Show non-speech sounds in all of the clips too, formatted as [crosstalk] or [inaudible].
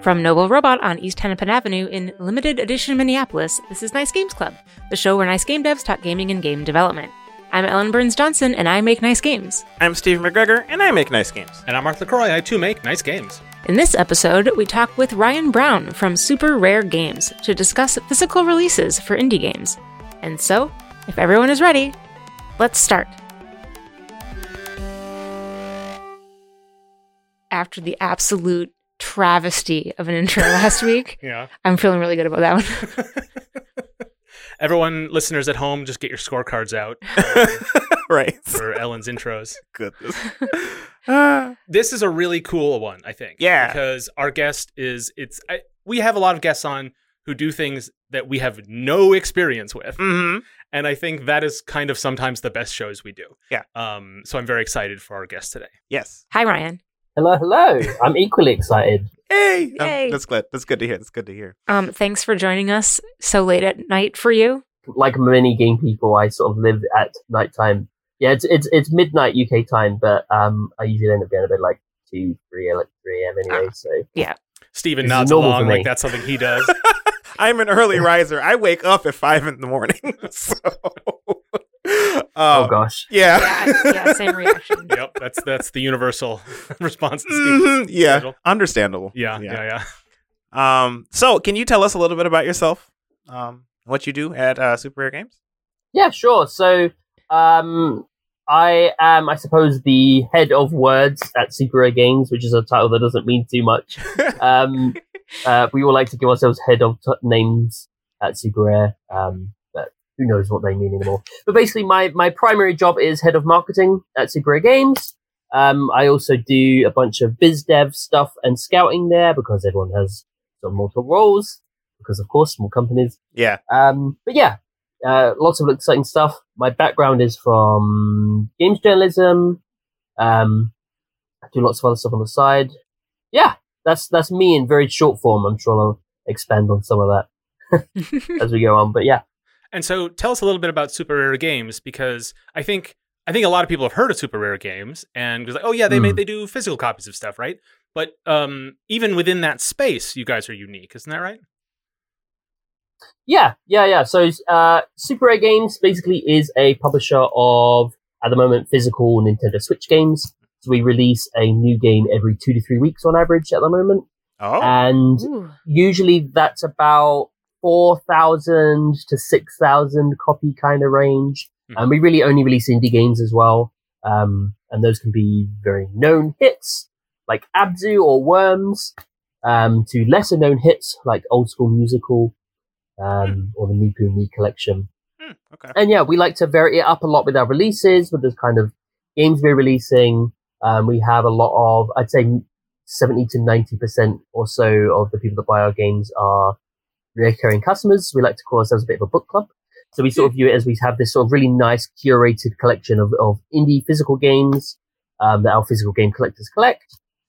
From Noble Robot on East Hennepin Avenue in limited edition Minneapolis, this is Nice Games Club, the show where nice game devs talk gaming and game development. I'm Ellen Burns Johnson, and I make nice games. I'm Steve McGregor, and I make nice games. And I'm Mark LaCroix. I too make nice games. In this episode, we talk with Ryan Brown from Super Rare Games to discuss physical releases for indie games. And so, if everyone is ready, let's start. After the absolute travesty of an intro last week, [laughs] Yeah. I'm feeling really good about that one. [laughs] Everyone, listeners at home, just get your scorecards out [laughs] right. for Ellen's intros. Goodness. Ah. This is a really cool one, I think. Yeah. Because our guest is, it's, I, we have a lot of guests on who do things that we have no experience with. Mhm. And I think that is kind of sometimes the best shows we do. Yeah. Um, so I'm very excited for our guest today. Yes. Hi, Ryan. Hello, hello. I'm equally excited. Hey. Um, that's good. That's good to hear. That's good to hear. Um, thanks for joining us so late at night for you. Like many game people, I sort of live at nighttime. Yeah, it's it's it's midnight UK time, but um, I usually end up going to bed like two, three, like three a.m. anyway. Ah. So Steven This is nods along like that's something he does. [laughs] I'm an early riser. I wake up at five in the morning. [laughs] so. Oh Uh, gosh, yeah. Yeah, [laughs] yeah, same reaction. yep. That's that's the universal [laughs] response to Steven. Mhm, yeah. schedule. Understandable. Yeah, yeah, yeah. Um. So, can you tell us a little bit about yourself? Um. What you do at uh, Super Rare Games? yeah, sure. So um, I am, I suppose, the head of words at Super Rare Games, which is a title that doesn't mean too much. [laughs] Um, uh, we all like to give ourselves head of t- names at Super Rare, um, but who knows what they mean anymore. But basically, my, my primary job is head of marketing at Super Rare Games. Um, I also do a bunch of biz dev stuff and scouting there because everyone has sort of multiple roles. Because of course, small companies. yeah. Um, but yeah, uh, lots of exciting stuff. My background is from games journalism. Um, I do lots of other stuff on the side. Yeah, that's that's me in very short form. I'm sure I'll expand on some of that [laughs] as we go on. But yeah, And so tell us a little bit about Super Rare Games because I think I think a lot of people have heard of Super Rare Games and was like, oh yeah, they made they do physical copies of stuff, right? But um, even within that space, you guys are unique, isn't that right? yeah, yeah, yeah. So uh, Super Rare Games basically is a publisher of at the moment physical Nintendo Switch games. So we release a new game every two to three weeks on average at the moment, Oh. and Ooh. usually that's about 4,000 to 6,000 copy kind of range. Mhm. And we really only release indie games as well. Um, and those can be very known hits like Abzu or Worms, um, to lesser known hits like Old School Musical, um, or the Miku Me collection. Hmm, okay. And yeah, we like to vary it up a lot with our releases, with the kind of games we're releasing. Um, we have a lot of, I'd say, 70 to 90% or so of the people that buy our games are recurring customers. We like to call ourselves a bit of a book club. So we sort of view it as we have this sort of really nice curated collection of, of indie physical games um, that our physical game collectors collect.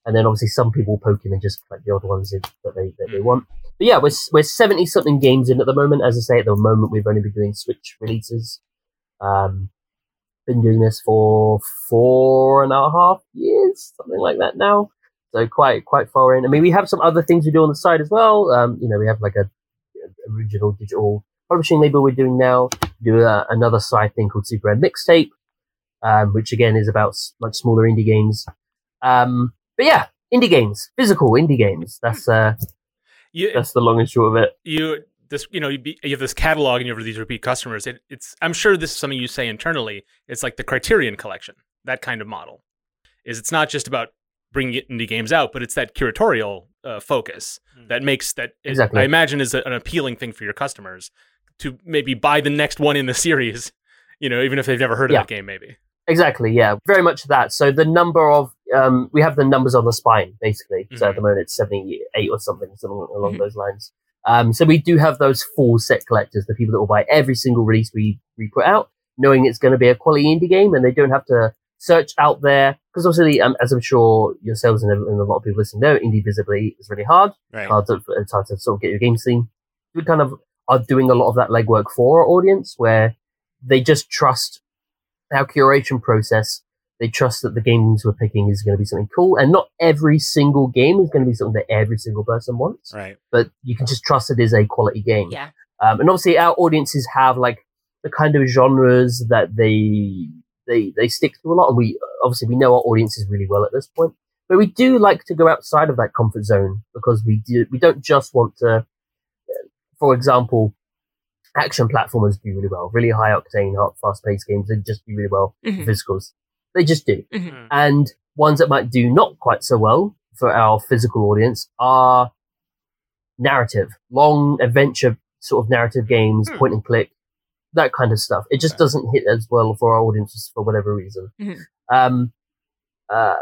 And then obviously some people poke in and just collect the odd ones that that they, that they Mhm. want. But yeah, we're, we're 70 something games in at the moment. As I say, at the moment, we've only been doing Switch releases. Um, been doing this for four and a half years, something like that now. So quite, quite far in. I mean, we have some other things we do on the side as well. Um, you know, we have like a original digital publishing label we're doing now. We do a, another side thing called Super Rare Mixtape, um, which again is about much smaller indie games. Um, but yeah, indie games, physical indie games. That's, uh, You that's the long and short of it. you this you know you, be, you have this catalog and you have these repeat customers. It, it's I'm sure this is something you say internally. It's like the Criterion collection, that kind of model. Is it's not just about bringing indie games out, but it's that curatorial uh, focus that makes that it- Exactly. I imagine is a, an appealing thing for your customers to maybe buy the next one in the [laughs] series. You know, even if they've never heard of Yeah. that game, maybe. Exactly, yeah, very much that. So the number of um, we have the numbers on the spine basically. So at the moment it's seventy eight or something, something along Mhm. those lines. Um, so we do have those full set collectors, the people that will buy every single release we we put out, knowing it's going to be a quality indie game, and they don't have to search out there because obviously, um, as I'm sure yourselves and, and a lot of people listening know, indie visibly is really hard. Right. Hard to, it's hard to sort of get your game seen. We kind of are doing a lot of that legwork for our audience, where they just trust our curation process They trust that the games we're picking is going to be something cool, and not every single game is going to be something that every single person wants. Right. But you can just trust it is a quality game. Yeah. Um, and obviously, our audiences have like the kind of genres that they they they stick to a lot, and we obviously we know our audiences really well at this point. But we do like to go outside of that comfort zone because we do we don't just want to, for example, action platformers do really well, really high octane, fast paced games. They just do really well. Mhm. Physicals, they just do Mhm. and ones that might do not quite so well for our physical audience are narrative, long adventure sort of narrative games, Hmm. point and click, that kind of stuff. It just Okay. doesn't hit as well for our audiences for whatever reason. Mhm. Um, uh,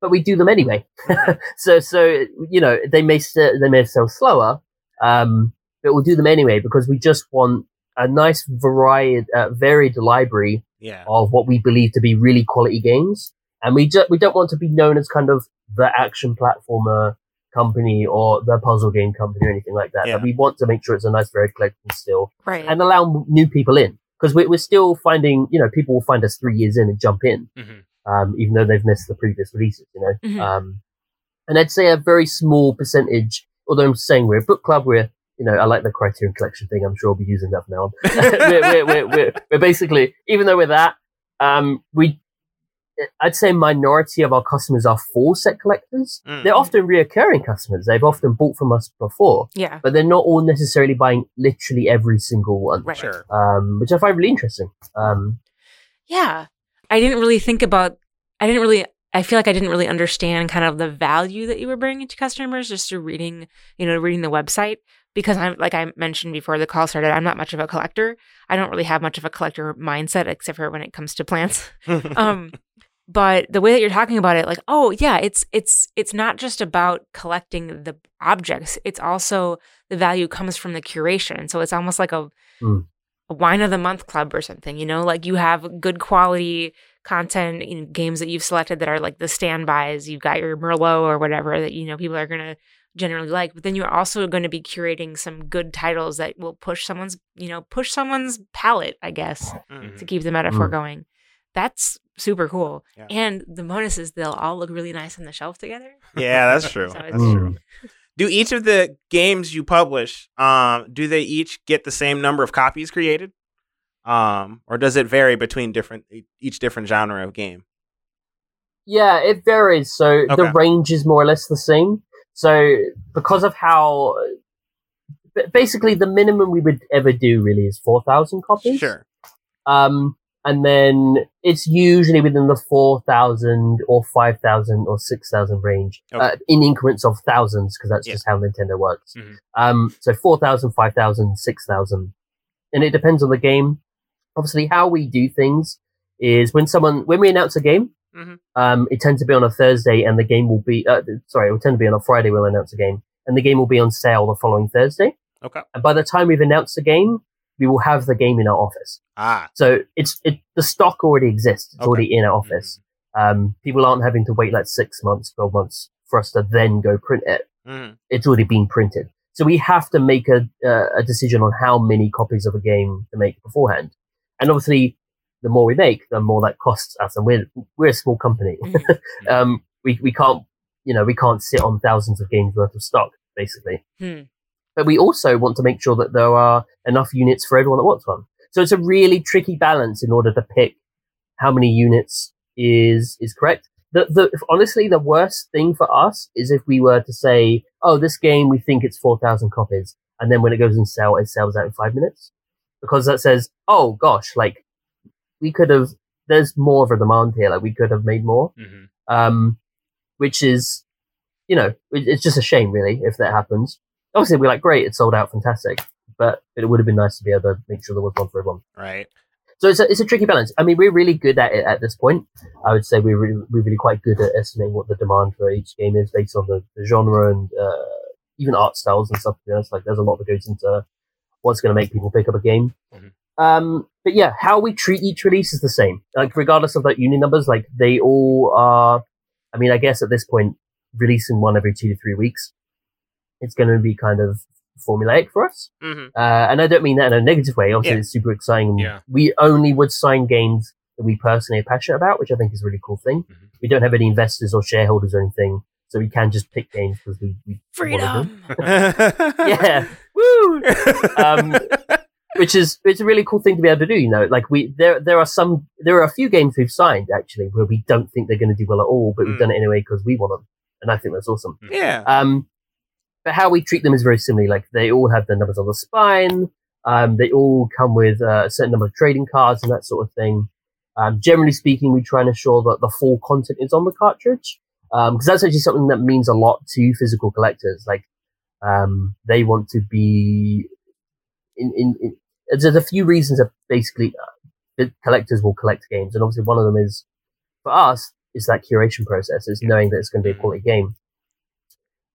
but we do them anyway. [laughs] so, so you know, they may st- they may sell slower, um, but we'll do them anyway because we just want a nice varied, uh, varied library Yeah. of what we believe to be really quality games. And we ju- we don't want to be known as kind of the action platformer company or the puzzle game company or anything like that. Yeah. But we want to make sure it's a nice, very collection still Right. and allow new people in because we're, we're still finding, you know, people will find us three years in and jump in, Mhm. um, even though they've missed the previous releases, you know. Mhm. Um, and I'd say a very small percentage, although I'm saying we're a book club, we're, you know, I like the Criterion Collection thing. I'm sure I'll be using that from now on. [laughs] [laughs] we're, we're, we're, we're, we're basically, even though we're that, um, we, I'd say minority of our customers are full set collectors. Mm. They're often reoccurring customers. They've often bought from us before, yeah. but they're not all necessarily buying literally every single one. Right. Sure. Um, which I find really interesting. Um, Yeah. I didn't really think about, I didn't really, I feel like I didn't really understand kind of the value that you were bringing to customers just through reading, you know, reading the website. Because I'm, like I mentioned before the call started, I'm not much of a collector. I don't really have much of a collector mindset except for when it comes to plants. [laughs] um but the way that you're talking about it like oh yeah it's it's it's not just about collecting the objects it's also the value comes from the curation so it's almost like a, Mm. a wine of the month club or something you know like you have good quality content in games that you've selected that are like the standbys you've got your merlot or whatever that you know people are going to generally like but then you're also going to be curating some good titles that will push someone's you know push someone's palate i guess Mm. to keep the metaphor Mm. going. That's super cool. Yeah. And the bonus is they'll all look really nice on the shelf together. yeah, that's [laughs] true. So That's true. Do each of the games you publish, um, do they each get the same number of copies created? Um, or does it vary between different each different genre of game? Yeah, it varies. So the range is more or less the same. So because of how, basically, the minimum we would ever do really is four thousand copies. Sure. Um, and then it's usually within the four thousand or five thousand or six thousand range, Okay. uh, in increments of thousands, because that's Yeah. just how Nintendo works. Mhm. Um, so 4,000, 5,000, 6,000. and it depends on the game. Obviously, how we do things is when someone when we announce a game, Mhm. um, it tends to be on a Thursday, and the game will be uh, sorry, it will tend to be on a Friday. We'll announce a game, and the game will be on sale the following Thursday. Okay. And by the time we've announced the game, we will have the game in our office. Ah. So it's it the stock already exists. It's Okay. already in our office. Um, people aren't having to wait like six months, twelve months for us to then go print it Mhm. it's already been printed. So we have to make a uh, a decision on how many copies of a game to make beforehand. And obviously, the more we make, the more that costs us. And we're we're a small company. Mhm. [laughs] um, we we can't you know we can't sit on thousands of games worth of stock basically. Hmm. But we also want to make sure that there are enough units for everyone that wants one. So it's a really tricky balance in order to pick how many units is is correct. The, the honestly, the worst thing for us is if we were to say, "Oh, this game we think it's four thousand copies," and then when it goes on sale, it sells out in five minutes, because that says, "Oh gosh, like we could have." There's more of a demand here. Like we could have made more, hmm um, which is, you know, it, it's just a shame really if that happens. Obviously, we're like, great, it sold out, fantastic, but it would have been nice to be able to make sure there was one for everyone. Right. So it's a, it's a tricky balance. I mean, we're really good at it at this point. I would say we're really, we're really quite good at estimating what the demand for each game is based on the, the genre and uh, even art styles and stuff. To be honest, like there's a lot that goes into what's going to make people pick up a game. Mhm. Um, but yeah, how we treat each release is the same. Like regardless of that unit numbers, like they all are. I mean, I guess at this point, releasing one every two to three weeks, it's going to be kind of formulaic for us. hmm Uh, and I don't mean that in a negative way. Obviously, Yeah. it's super exciting. Yeah. We only would sign games that we personally are passionate about, which I think is a really cool thing. Mhm. We don't have any investors or shareholders or anything, so we can just pick games because we, we. Freedom. [laughs] [laughs] Yeah, woo! Um, which is it's a really cool thing to be able to do. You know, like we there there are some there are a few games we've signed actually where we don't think they're going to do well at all, but we've Mm. done it anyway because we want them, and I think that's awesome. yeah. Um, but how we treat them is very similar. Like they all have their numbers on the spine. Um, they all come with uh, a certain number of trading cards and that sort of thing. Um, generally speaking, we try and ensure that the full content is on the cartridge because that's actually something that means a lot to physical collectors. Like um, they want to be in, in, in there's a few reasons that basically uh, collectors will collect games, and obviously one of them is for us is that curation process. Is knowing that it's going to be a quality game.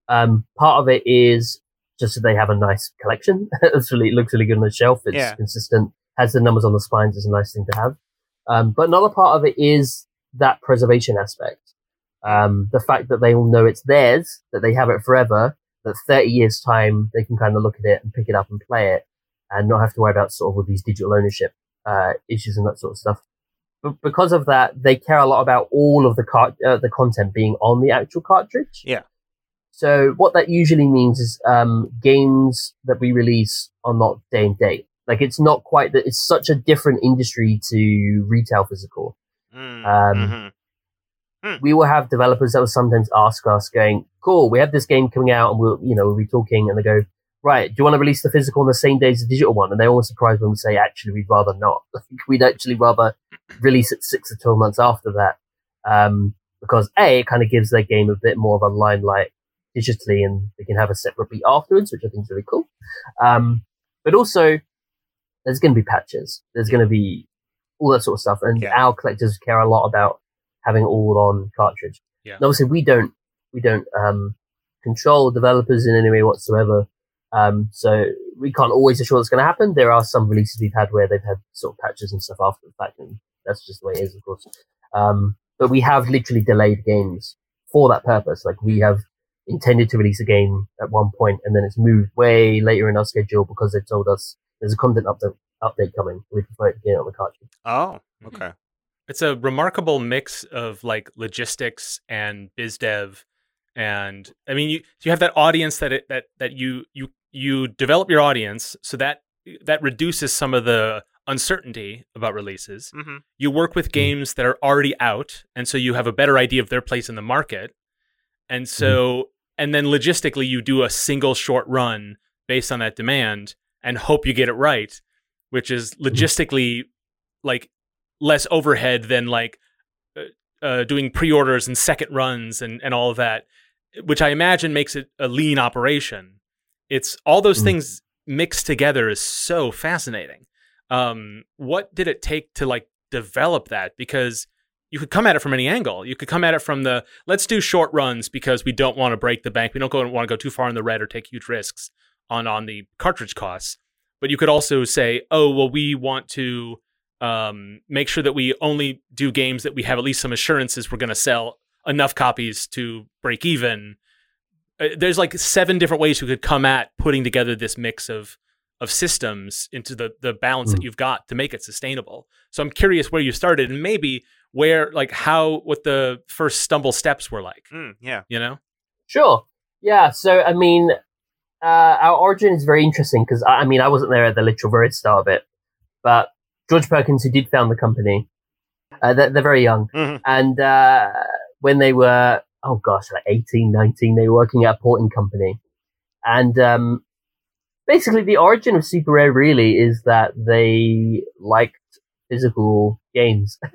Um, part of it is just that they have a nice collection. [laughs] it's really, it looks really good on the shelf. It's Yeah. consistent, has the numbers on the spines. It's a nice thing to have. Um, but another part of it is that preservation aspect. Um, the fact that they all know it's theirs, that they have it forever, that 30 years time, they can kind of look at it and pick it up and play it and not have to worry about sort of all these digital ownership, uh, issues and that sort of stuff. But because of that, they care a lot about all of the cart- uh, the content being on the actual cartridge. Yeah. So what that usually means is um, games that we release are not day and date. Like it's not quite that. It's such a different industry to retail physical. Mm, um, mhm. We will have developers that will sometimes ask us, going, "Cool, we have this game coming out, and we'll, you know, we'll be talking," and they go, "Right, do you want to release the physical on the same day as the digital one?" And they're always surprised when we say, "Actually, we'd rather not. [laughs] We'd actually rather release it six or twelve months after that." Um, because a it kind of gives their game a bit more of a limelight digitally and they can have a separate beat afterwards which i think is really cool. Um, but also there's going to be patches. There's going to be all that sort of stuff and Yeah. our collectors care a lot about having it all on cartridge. Yeah. and obviously we don't we don't um, control developers in any way whatsoever. Um, so we can't always assure it's going to happen. There are some releases we've had where they've had sort of patches and stuff after the fact and that's just the way it is of course. Um, but we have literally delayed games for that purpose. Like we have intended to release a game at one point and then it's moved way later in our schedule because they've told us there's a content update update coming. We prefer to get it on the cartridge. Oh, mm-hmm. okay. it's a remarkable mix of like logistics and biz dev and i mean you you have that audience that it, that that you you you develop your audience so that that reduces some of the uncertainty about releases hmm you work with mm. games that are already out and so you have a better idea of their place in the market and so mm-hmm. And then logistically you do a single short run based on that demand and hope you get it right which is logistically like less overhead than like uh, uh, doing pre-orders and second runs and, and all of that which i imagine makes it a lean operation. It's all those Mm. things mixed together is so fascinating. Um, what did it take to like develop that? Because you could come at it from any angle you could come at it from the let's do short runs because we don't want to break the bank we don't go, want to go too far in the red or take huge risks on on the cartridge costs but you could also say oh well we want to um, make sure that we only do games that we have at least some assurances we're going to sell enough copies to break even Uh, there's like seven different ways you could come at putting together this mix of of systems into the the balance that Mm. you've got to make it sustainable. So I'm curious where you started and maybe where like how what the first stumble steps were like. Mm, yeah. You know? Sure. Yeah. So I mean, uh, our origin is very interesting because I, I mean I wasn't there at the literal very start of it, but George Perkins, who did found the company, uh, they're, they're very young, Mhm. and uh, when they were oh gosh like 18 19 they were working at a porting company and um, basically the origin of super rare really is that they liked physical games [laughs]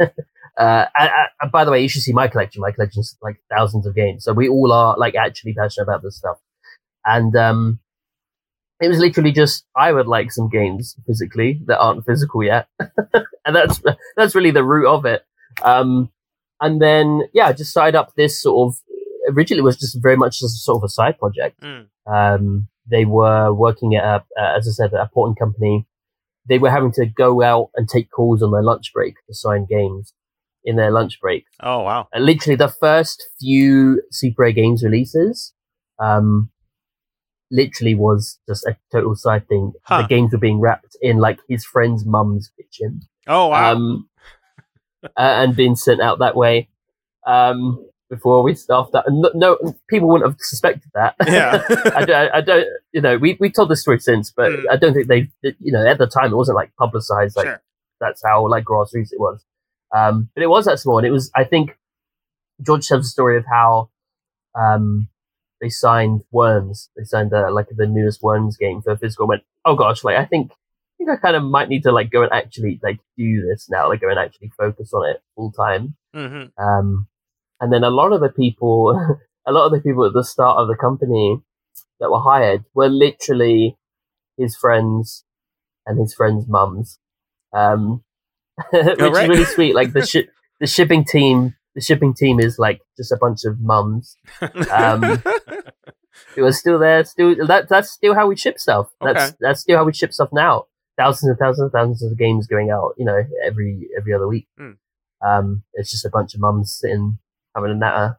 uh, I, I, by the way you should see my collection my collection's like thousands of games so we all are like actually passionate about this stuff and um, it was literally just I would like some games physically that aren't physical yet, [laughs] and that's that's really the root of it. Um, and then yeah, I just started up this sort of originally it was just very much just sort of a side project. Mm. Um, they were working at a, uh, as I said, at a porting company. They were having to go out and take calls on their lunch break to sign games in their lunch break. Oh wow. And literally the first few Super Rare Games releases, um, literally was just a total side thing. Huh. The games were being wrapped in like his friend's mum's kitchen. Oh wow. Um, [laughs] and being sent out that way. Um, before we staffed that, and no, no people wouldn't have suspected that. [laughs] Yeah. I, don't, I don't, you know, we we told this story since, but Mm. I don't think they, you know, at the time it wasn't like publicized, like sure. that's how like grassroots it was. Um, but it was that small, and it was. I think George tells the story of how um, they signed Worms. They signed uh, like the newest Worms game for physical. and Went, oh gosh, like I think I think I kind of might need to like go and actually like do this now, like go and actually focus on it full time. hmm Um, and then a lot of the people, [laughs] a lot of the people at the start of the company that were hired were literally his friends and his friends' mums, um, [laughs] which right. is really sweet. Like the [laughs] shi the shipping team, the shipping team is like just a bunch of mums Um, [laughs] who are still there. Still, that that's still how we ship stuff. That's Okay. that's still how we ship stuff now. Thousands and thousands and thousands of games going out, you know, every every other week. Hmm. Um, it's just a bunch of mums sitting having a natter,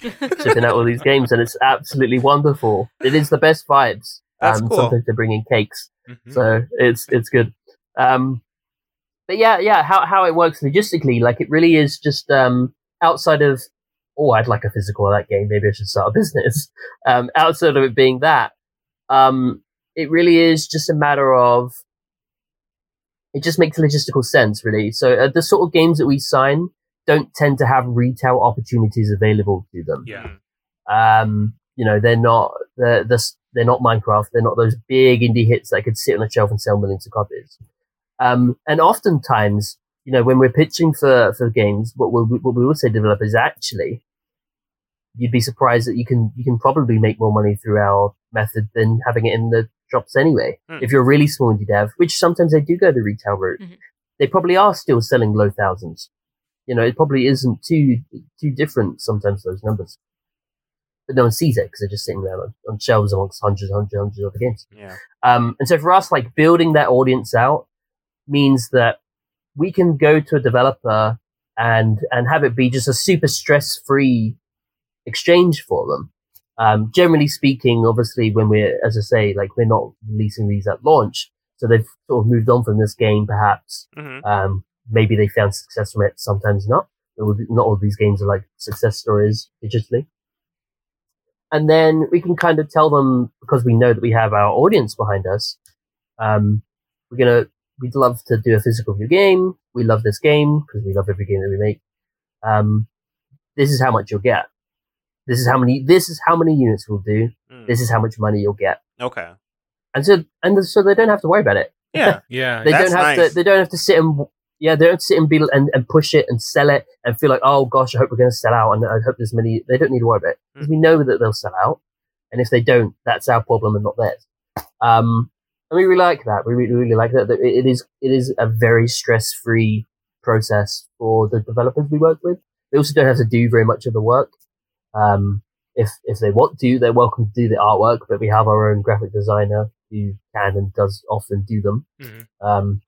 shipping out all these games, and it's absolutely wonderful. It is the best vibes. That's um, cool. Sometimes they bring in cakes, Mhm. so it's it's good. Um, but yeah, yeah, how how it works logistically, like it really is just um, outside of oh, I'd like a physical of that game. Maybe I should start a [laughs] business. Um, outside of it being that, um, it really is just a matter of it just makes logistical sense, really. So uh, the sort of games that we sign don't tend to have retail opportunities available to them. yeah. Um, you know, they're not they're, they're they're not Minecraft. They're not those big indie hits that could sit on a shelf and sell millions of copies. Um, and oftentimes, you know, when we're pitching for for games, what we what we will say to developers actually, you'd be surprised that you can you can probably make more money through our method than having it in the shops anyway. Hmm. If you're a really small indie dev, which sometimes they do go the retail route, Mhm. they probably are still selling low thousands. You know, it probably isn't too too different sometimes those numbers but no one sees it because they're just sitting there on, on shelves amongst hundreds, hundreds, hundreds of other games. yeah. Um, and so for us, like building that audience out means that we can go to a developer and and have it be just a super stress free exchange for them. Um, generally speaking, obviously, when we're, as I say, like we're not releasing these at launch, so they've sort of moved on from this game, perhaps. hmm Um, maybe they found success from it, sometimes not. Not all these games are like success stories digitally. And then we can kind of tell them because we know that we have our audience behind us. Um, we're gonna, we'd love to do a physical view game. We love this game because we love every game that we make. Um, this is how much you'll get. This is how many. This is how many units we'll do. Mm. This is how much money you'll get. Okay. And so, and so they don't have to worry about it. Yeah. [laughs] Yeah. They That's don't have nice. to. They don't have to sit and yeah, they don't sit and be and, and push it and sell it and feel like oh gosh, I hope we're going to sell out and I hope there's many. They don't need to worry about it because we know that they'll sell out, and if they don't, that's our problem and not theirs. Um, and we really like that. We really, really like that. that it is it is a very stress free process for the developers we work with. They also don't have to do very much of the work. Um, if if they want to, they're welcome to do the artwork, but we have our own graphic designer who can and does often do them. Mhm. Um,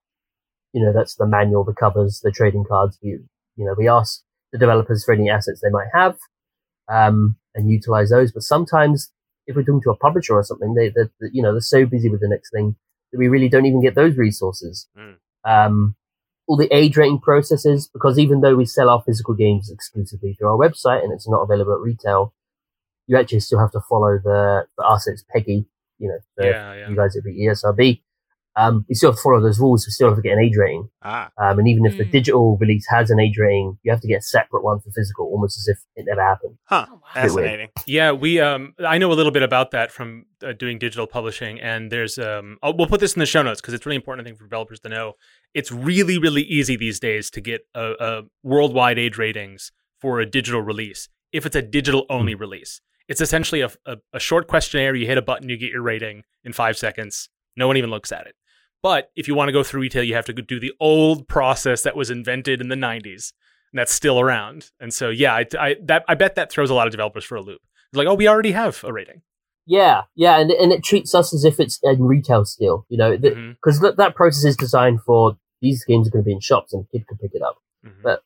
you know, that's the manual, the covers, the trading cards. We, you know, we ask the developers for any assets they might have, um, and utilize those. But sometimes if we're talking to a publisher or something, they, they, they- you know, they're so busy with the next thing that we really don't even get those resources. Mm. Um, all the age rating processes, because even though we sell our physical games exclusively through our website and it's not available at retail, you actually still have to follow the, for us, it's PEGI, you know, Yeah. Yeah. you guys it'd be E ESRB. Um, you still have to follow those rules. We still have to get an age rating. Ah. Um, and even if the Mm. digital release has an age rating, you have to get a separate one for physical, almost as if it never happened. Huh. Oh, wow. Fascinating. Yeah, we um I know a little bit about that from uh, doing digital publishing and there's um oh, we'll put this in the show notes because it's really important I think for developers to know. It's really really easy these days to get a, a worldwide age ratings for a digital release if it's a digital only release. It's essentially a, a, a short questionnaire. You hit a button, you get your rating in five seconds. No one even looks at it. But if you want to go through retail, you have to do the old process that was invented in the 90s and that's still around. And so, yeah, I, I, that, I bet that throws a lot of developers for a loop. It's like, oh, we already have a rating. Yeah, yeah, and and it treats us as if it's in retail still, you know, because Mhm, that, that process is designed for these games are going to be in shops and a kid can pick it up. mhm. But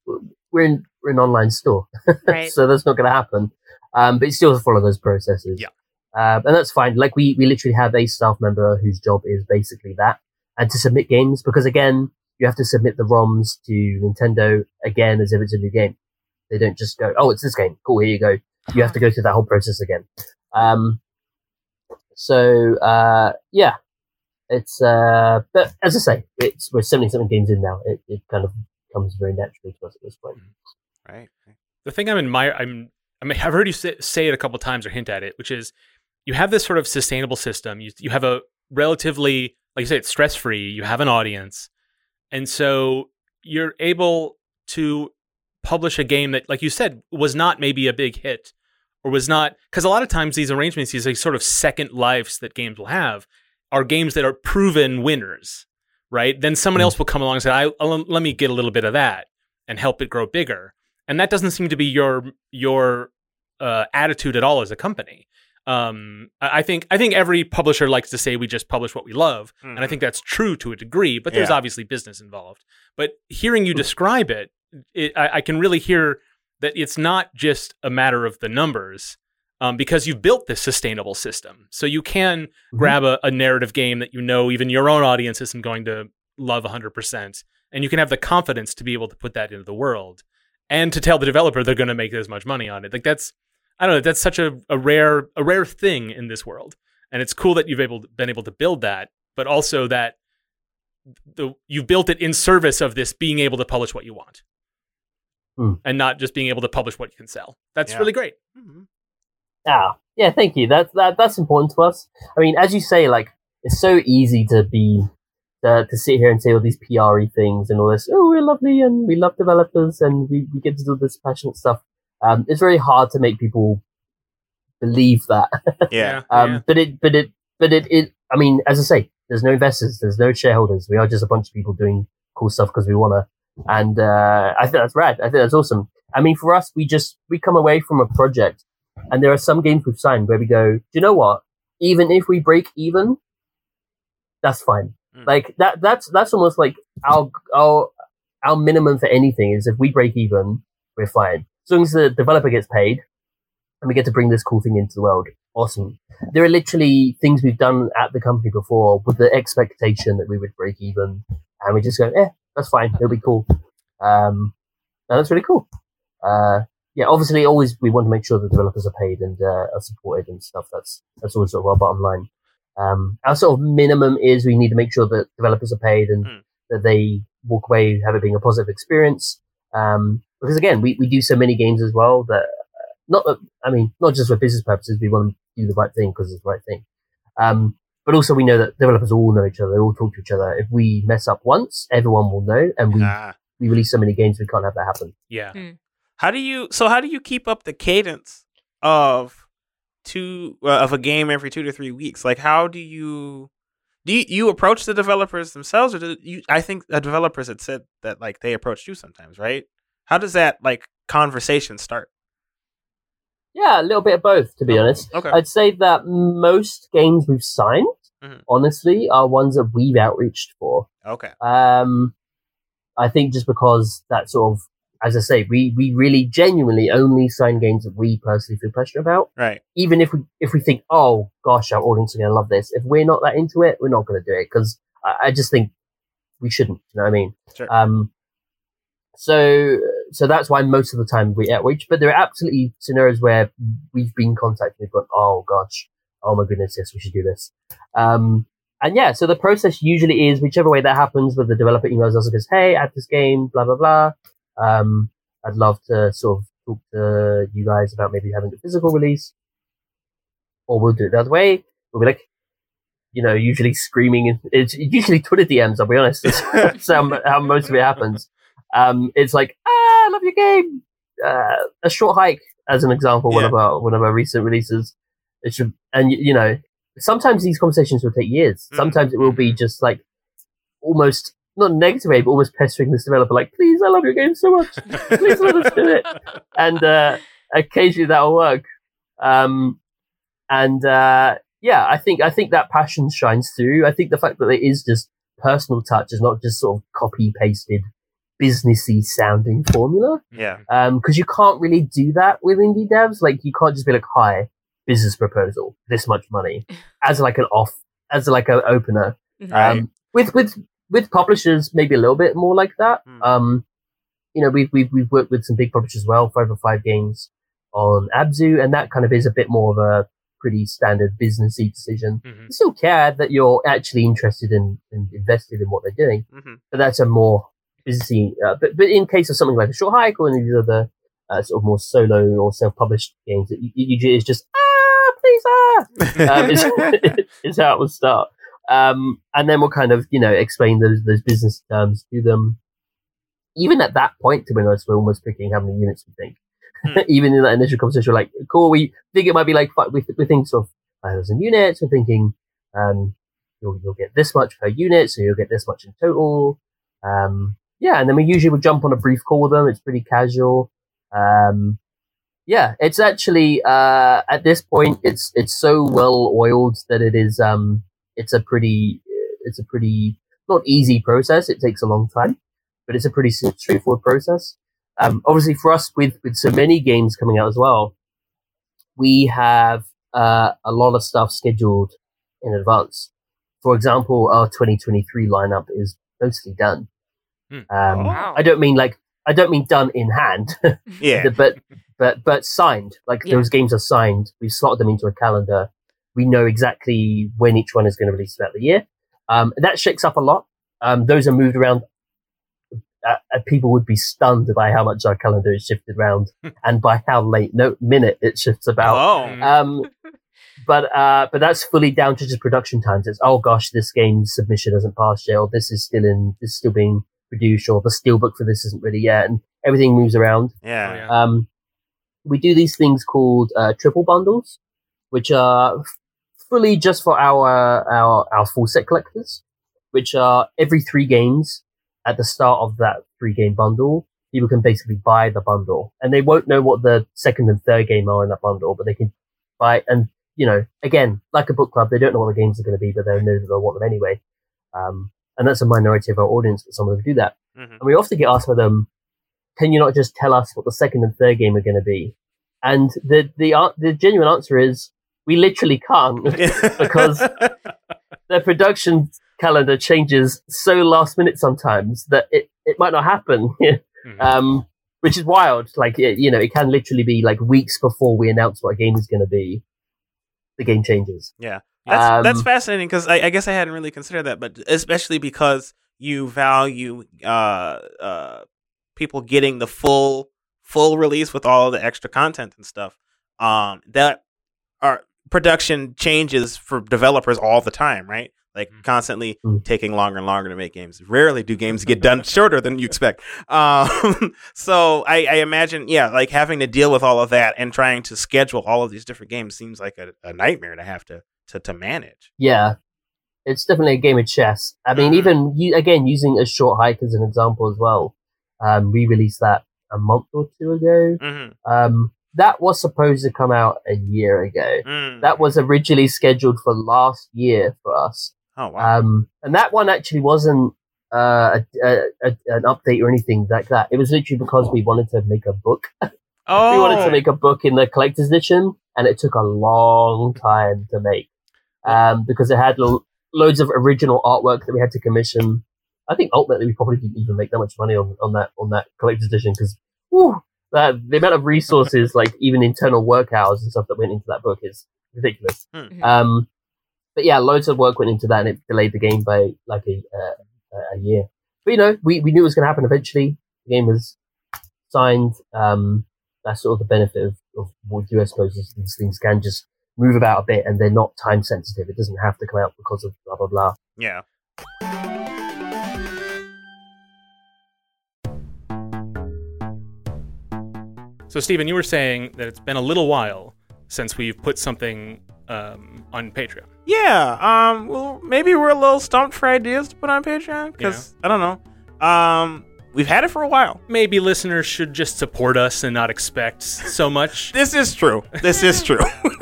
we're in we're an online store, Right. [laughs] so that's not going to happen. Um, but you still have follow those processes. Yeah. Um, and that's fine. Like we, we literally have a staff member whose job is basically that and to submit games because again, you have to submit the ROMs to Nintendo again as if it's a new game. They don't just go, oh, it's this game. Cool, here you go. You have to go through that whole process again. Um, so, uh, yeah, it's, uh, but as I say, it's, we're 70 something games in now. It, it kind of comes very naturally to us at this point. Right. the thing I'm admire I'm I mean I've heard you say, say it a couple times or hint at it, which is you have this sort of sustainable system. You you have a relatively like you say it's stress free. You have an audience, and so you're able to publish a game that, like you said, was not maybe a big hit or was not because a lot of times these arrangements, these like sort of second lives that games will have, are games that are proven winners. Right? Then someone Mm. else will come along and say, I, I'll, "Let me get a little bit of that and help it grow bigger." and that doesn't seem to be your your uh, attitude at all as a company. Um, I think I think every publisher likes to say we just publish what we love, and I Mhm. think that's true to a degree. But there's Yeah. obviously business involved. But hearing you describe it, it I, I can really hear that it's not just a matter of the numbers. Um, because you've built this sustainable system, so you can Mhm. grab a, a narrative game that you know even your own audience isn't going to love 100%, and you can have the confidence to be able to put that into the world and to tell the developer they're going to make as much money on it. Like that's, I don't know, that's such a, a rare a rare thing in this world, and it's cool that you've able been able to build that, but also that the you've built it in service of this being able to publish what you want, Hmm. and not just being able to publish what you can sell. That's Yeah. really great. Mhm. Ah, yeah, thank you. That's that that's important to us. I mean, as you say, like it's so easy to be uh, to sit here and say all these PRE things and all this. Oh, we're lovely and we love developers and we, we get to do this passionate stuff. Um, it's very hard to make people believe that. [laughs] Yeah. Um, yeah. but it, but it, but it, it, I mean, as I say, there's no investors, there's no shareholders. We are just a bunch of people doing cool stuff because we want to. And, uh, I think that's rad. I think that's awesome. I mean, for us, we just, we come away from a project and there are some games we've signed where we go, do you know what? Even if we break even, that's fine. Mm. Like that, that's, that's almost like our, our, our minimum for anything is if we break even, we're fine. As long as the developer gets paid and we get to bring this cool thing into the world. Awesome. There are literally things we've done at the company before with the expectation that we would break even and we just go, eh, that's fine. It'll be cool. Um, and that's really cool. Uh, yeah, obviously, always we want to make sure the developers are paid and uh, are supported and stuff. That's that's always sort of our bottom line. Um, our sort of minimum is we need to make sure that developers are paid and Mm. that they walk away have it being a positive experience. Um, because again, we, we do so many games as well that uh, not that I mean not just for business purposes. We want to do the right thing because it's the right thing. Um, but also we know that developers all know each other. They all talk to each other. If we mess up once, everyone will know, and we Ah. we release so many games we can't have that happen. Yeah. How do you? So how do you keep up the cadence of two uh, of a game every two to three weeks? Like, how do you? Do you, you approach the developers themselves, or do you? I think the developers had said that like they approached you sometimes, right? How does that like conversation start? Yeah, a little bit of both, to be Oh, honest. Okay. I'd say that most games we've signed, Mhm. honestly, are ones that we've outreached for. Okay. Um, I think just because that sort of, as I say, we, we really genuinely only sign games that we personally feel passionate about. Right. Even if we if we think, oh gosh, our audience are going to love this. If we're not that into it, we're not going to do it because I, I just think we shouldn't. You know what I mean? Sure. Um, so so that's why most of the time we outreach, but there are absolutely scenarios where we've been contacted. We've gone, oh gosh, oh my goodness, yes, we should do this. Um, and yeah, so the process usually is whichever way that happens, where the developer emails us and goes, hey, have this game, blah blah blah. Um, I'd love to sort of talk to you guys about maybe having a physical release, or we'll do it the other way. We'll be like, you know, usually screaming. It's usually Twitter DMs. I'll be honest. That's [laughs] how, how most of it happens. Um, it's like, ah, I love your game. Uh, a short hike, as an example, one of our one of our recent releases. It should, and you, you know, sometimes these conversations will take years. Mm. Sometimes it will be just like almost not negative way, but almost pestering this developer, like, please, I love your game so much. Please let us do it. [laughs] And uh, occasionally that'll work. Um, and uh, yeah, I think I think that passion shines through. I think the fact that it is just personal touch is not just sort of copy pasted businessy sounding formula Yeah. because you can't really do that with indie devs. Like you can't just be like, "Hi, business proposal, this much money," [laughs] as like an off, as like an opener. Mhm. Um, with with with publishers, maybe a little bit more like that. Hmm. Um, you know, we've, we've, we've worked with some big publishers as well, five or five games on Abzu, and that kind of is a bit more of a pretty standard businessy decision. Mhm. You still care that you're actually interested in and invested in what they're doing, hmm but that's a more businessy. Uh, but but in case of something like a short hike or any of these other uh, sort of more solo or self-published games, it, usually it's just ah, please ah, [laughs] um, is, [laughs] is how it will start. Um, and then we'll kind of you know explain those those business terms to them. Even at that point, to be honest, we're almost picking how many units we think. Hmm. [laughs] Even in that initial conversation, we're like, cool, we think it might be like we, we think sort of five thousand units. We're thinking um, you'll you'll get this much per unit, so you'll get this much in total. Um, yeah, and then we usually would jump on a brief call with them. It's pretty casual. Um, yeah, it's actually uh, at this point it's it's so well oiled that it is um it's a pretty it's a pretty not easy process. It takes a long time, but it's a pretty straightforward process. Um, obviously, for us with with so many games coming out as well, we have uh, a lot of stuff scheduled in advance. For example, our 2023 lineup is mostly done. Hmm. Um, Wow. I don't mean like I don't mean done in hand, [laughs] Yeah. but but but signed. Like Yeah. those games are signed. We've slotted them into a calendar. We know exactly when each one is going to release throughout the year. Um, that shakes up a lot. Um, those are moved around. Uh, uh, people would be stunned by how much our calendar is shifted around and by how late no minute it shifts about. Oh. Um, [laughs] but uh, but that's fully down to just production times. It's oh gosh, this game's submission hasn't passed yet, or this is still in, this is still being produced, or the steelbook for this isn't ready yet, and everything moves around. Yeah. Oh. Um, we do these things called uh, triple bundles, which are fully just for our our our full set collectors, which are every three games at the start of that three game bundle. People can basically buy the bundle, and they won't know what the second and third game are in that bundle, but they can buy. And you know, again, like a book club, they don't know what the games are going to be, but they'll know that they'll want them anyway. Um, and that's a minority of our audience, but some of them do that. Mhm. And we often get asked by them, can you not just tell us what the second and third game are going to be? And the, the, the genuine answer is, we literally can't. [laughs] Because- Their production calendar changes so last minute sometimes that it, it might not happen. [laughs] Mhm. um, which is wild. Like, it, you know, it can literally be like weeks before we announce what a game is going to be. The game changes. Yeah. That's Um, that's fascinating because I, I guess I hadn't really considered that, but especially because you value uh uh people getting the full full release with all the extra content and stuff. Um, that are production changes for developers all the time, right? Like Mhm. constantly Mm. taking longer and longer to make games. Rarely do games get done [laughs] shorter than you expect. Um, [laughs] so I, I imagine, yeah, like having to deal with all of that and trying to schedule all of these different games seems like a, a nightmare to have to to, to manage. Yeah. It's definitely a game of chess. I mean, Mhm. even you, again, using a short hike as an example as well. Um, we released that a month or two ago. Mm-hmm. Um, that was supposed to come out a year ago. Mm. That was originally scheduled for last year for us. Oh wow. Um, and that one actually wasn't uh, a, a, a, an update or anything like that. It was literally because we wanted to make a book. oh, [laughs] We wanted to make a book in the collector's edition, and it took a long time to make um, because it had lo- loads of original artwork that we had to commission. I think ultimately we probably didn't even make that much money on, on that on that collector's edition because that the amount of resources, like even internal work hours and stuff that went into that book is ridiculous. Hmm. Um, but yeah, loads of work went into that, and it delayed the game by like a uh, a year. But you know, we, we knew it was going to happen eventually. The game was signed. Um, that's sort of the benefit of, of what suppose, is these things can just move about a bit, and they're not time sensitive. It doesn't have to come out because of blah blah blah. yeah. So, Stephen, you were saying that it's been a little while since we've put something um, on Patreon. Yeah. Um. Well, maybe we're a little stumped for ideas to put on Patreon because I don't know. Um. We've had it for a while. Maybe listeners should just support us and not expect so much. [laughs] This is true. This is true. [laughs]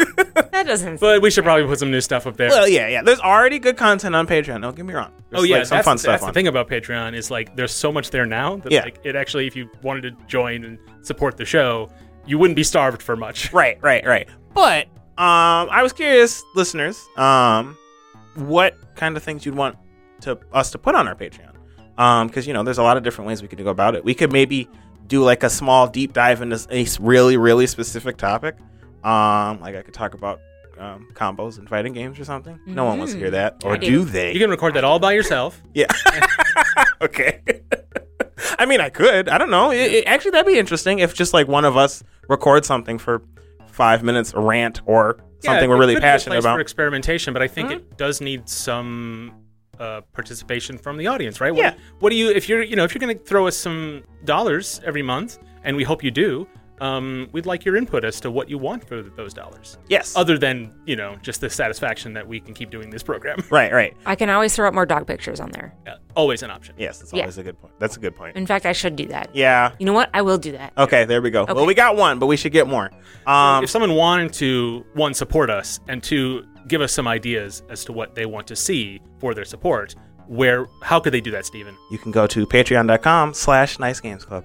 That doesn't. But we should probably put some new stuff up there. well, yeah, yeah. There's already good content on Patreon. Don't get me wrong. There's oh yeah, like, some that's, fun stuff that's on. the thing about Patreon is like there's so much there now that Yeah. like it actually if you wanted to join and support the show, you wouldn't be starved for much. Right, right, right. But um, I was curious, listeners, um, what kind of things you'd want to us to put on our Patreon. Um, because you know, there's a lot of different ways we could go about it. We could maybe do like a small deep dive into a really, really specific topic. Um, like I could talk about um, combos and fighting games or something. No one wants to hear Mm. that, or do. do they? You can record that all by yourself. Yeah. [laughs] okay. [laughs] I mean, I could. I don't know. It, it- actually, that'd be interesting if just like one of us records something for five minutes, rant or something Yeah, we're it really could be a passionate place for about. experimentation, but I think Mhm. it does need some uh, participation from the audience, right? Yeah. What, what do you if you're you know if you're going to throw us some dollars every month, and we hope you do. Um, we'd like your input as to what you want for those dollars, yes. other than you know just the satisfaction that we can keep doing this program. [laughs] right. Right. I can always throw up more dog pictures on there. Yeah, always an option. Yes. That's Yeah. always a good point. That's a good point. In fact, I should do that. Yeah. You know what? I will do that. Okay. There we go. Well, we got one, but we should get more. Um. if someone wanted to one support us and two give us some ideas as to what they want to see for their support, where how could they do that, Stephen? you can go to Patreon.com/slash Nice Games Club.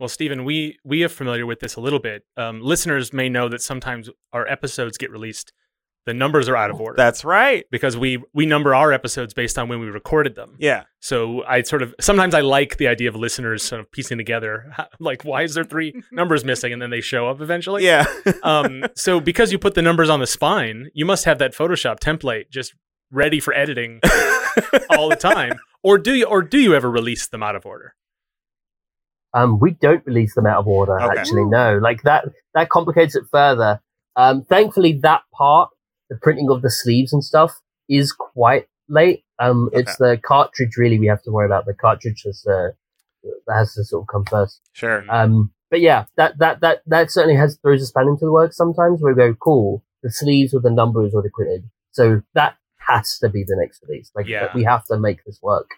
Well, Stephen, we we are familiar with this a little bit. Um, listeners may know that sometimes our episodes get released, the numbers are out of order That's right. because we we number our episodes based on when we recorded them. Yeah. So I sort of sometimes I like the idea of listeners sort of piecing together [laughs] like why is there three [laughs] numbers missing and then they show up eventually. Yeah. [laughs] um, so because you put the numbers on the spine, you must have that Photoshop template just ready for editing all the time. Or do you or do you ever release them out of order? Um, we don't release them out of order. Okay. Actually, no. Like that. That complicates it further. Um, thankfully, that part, the printing of the sleeves and stuff, is quite late. Um, it's the cartridge really we have to worry about. The cartridge has uh, that has to sort of come first. sure. Um, but yeah, that that that that certainly has throws a span into the works sometimes. Where we go, cool. The sleeves with the number is already printed, so that has to be the next release. Like Yeah. we have to make this work.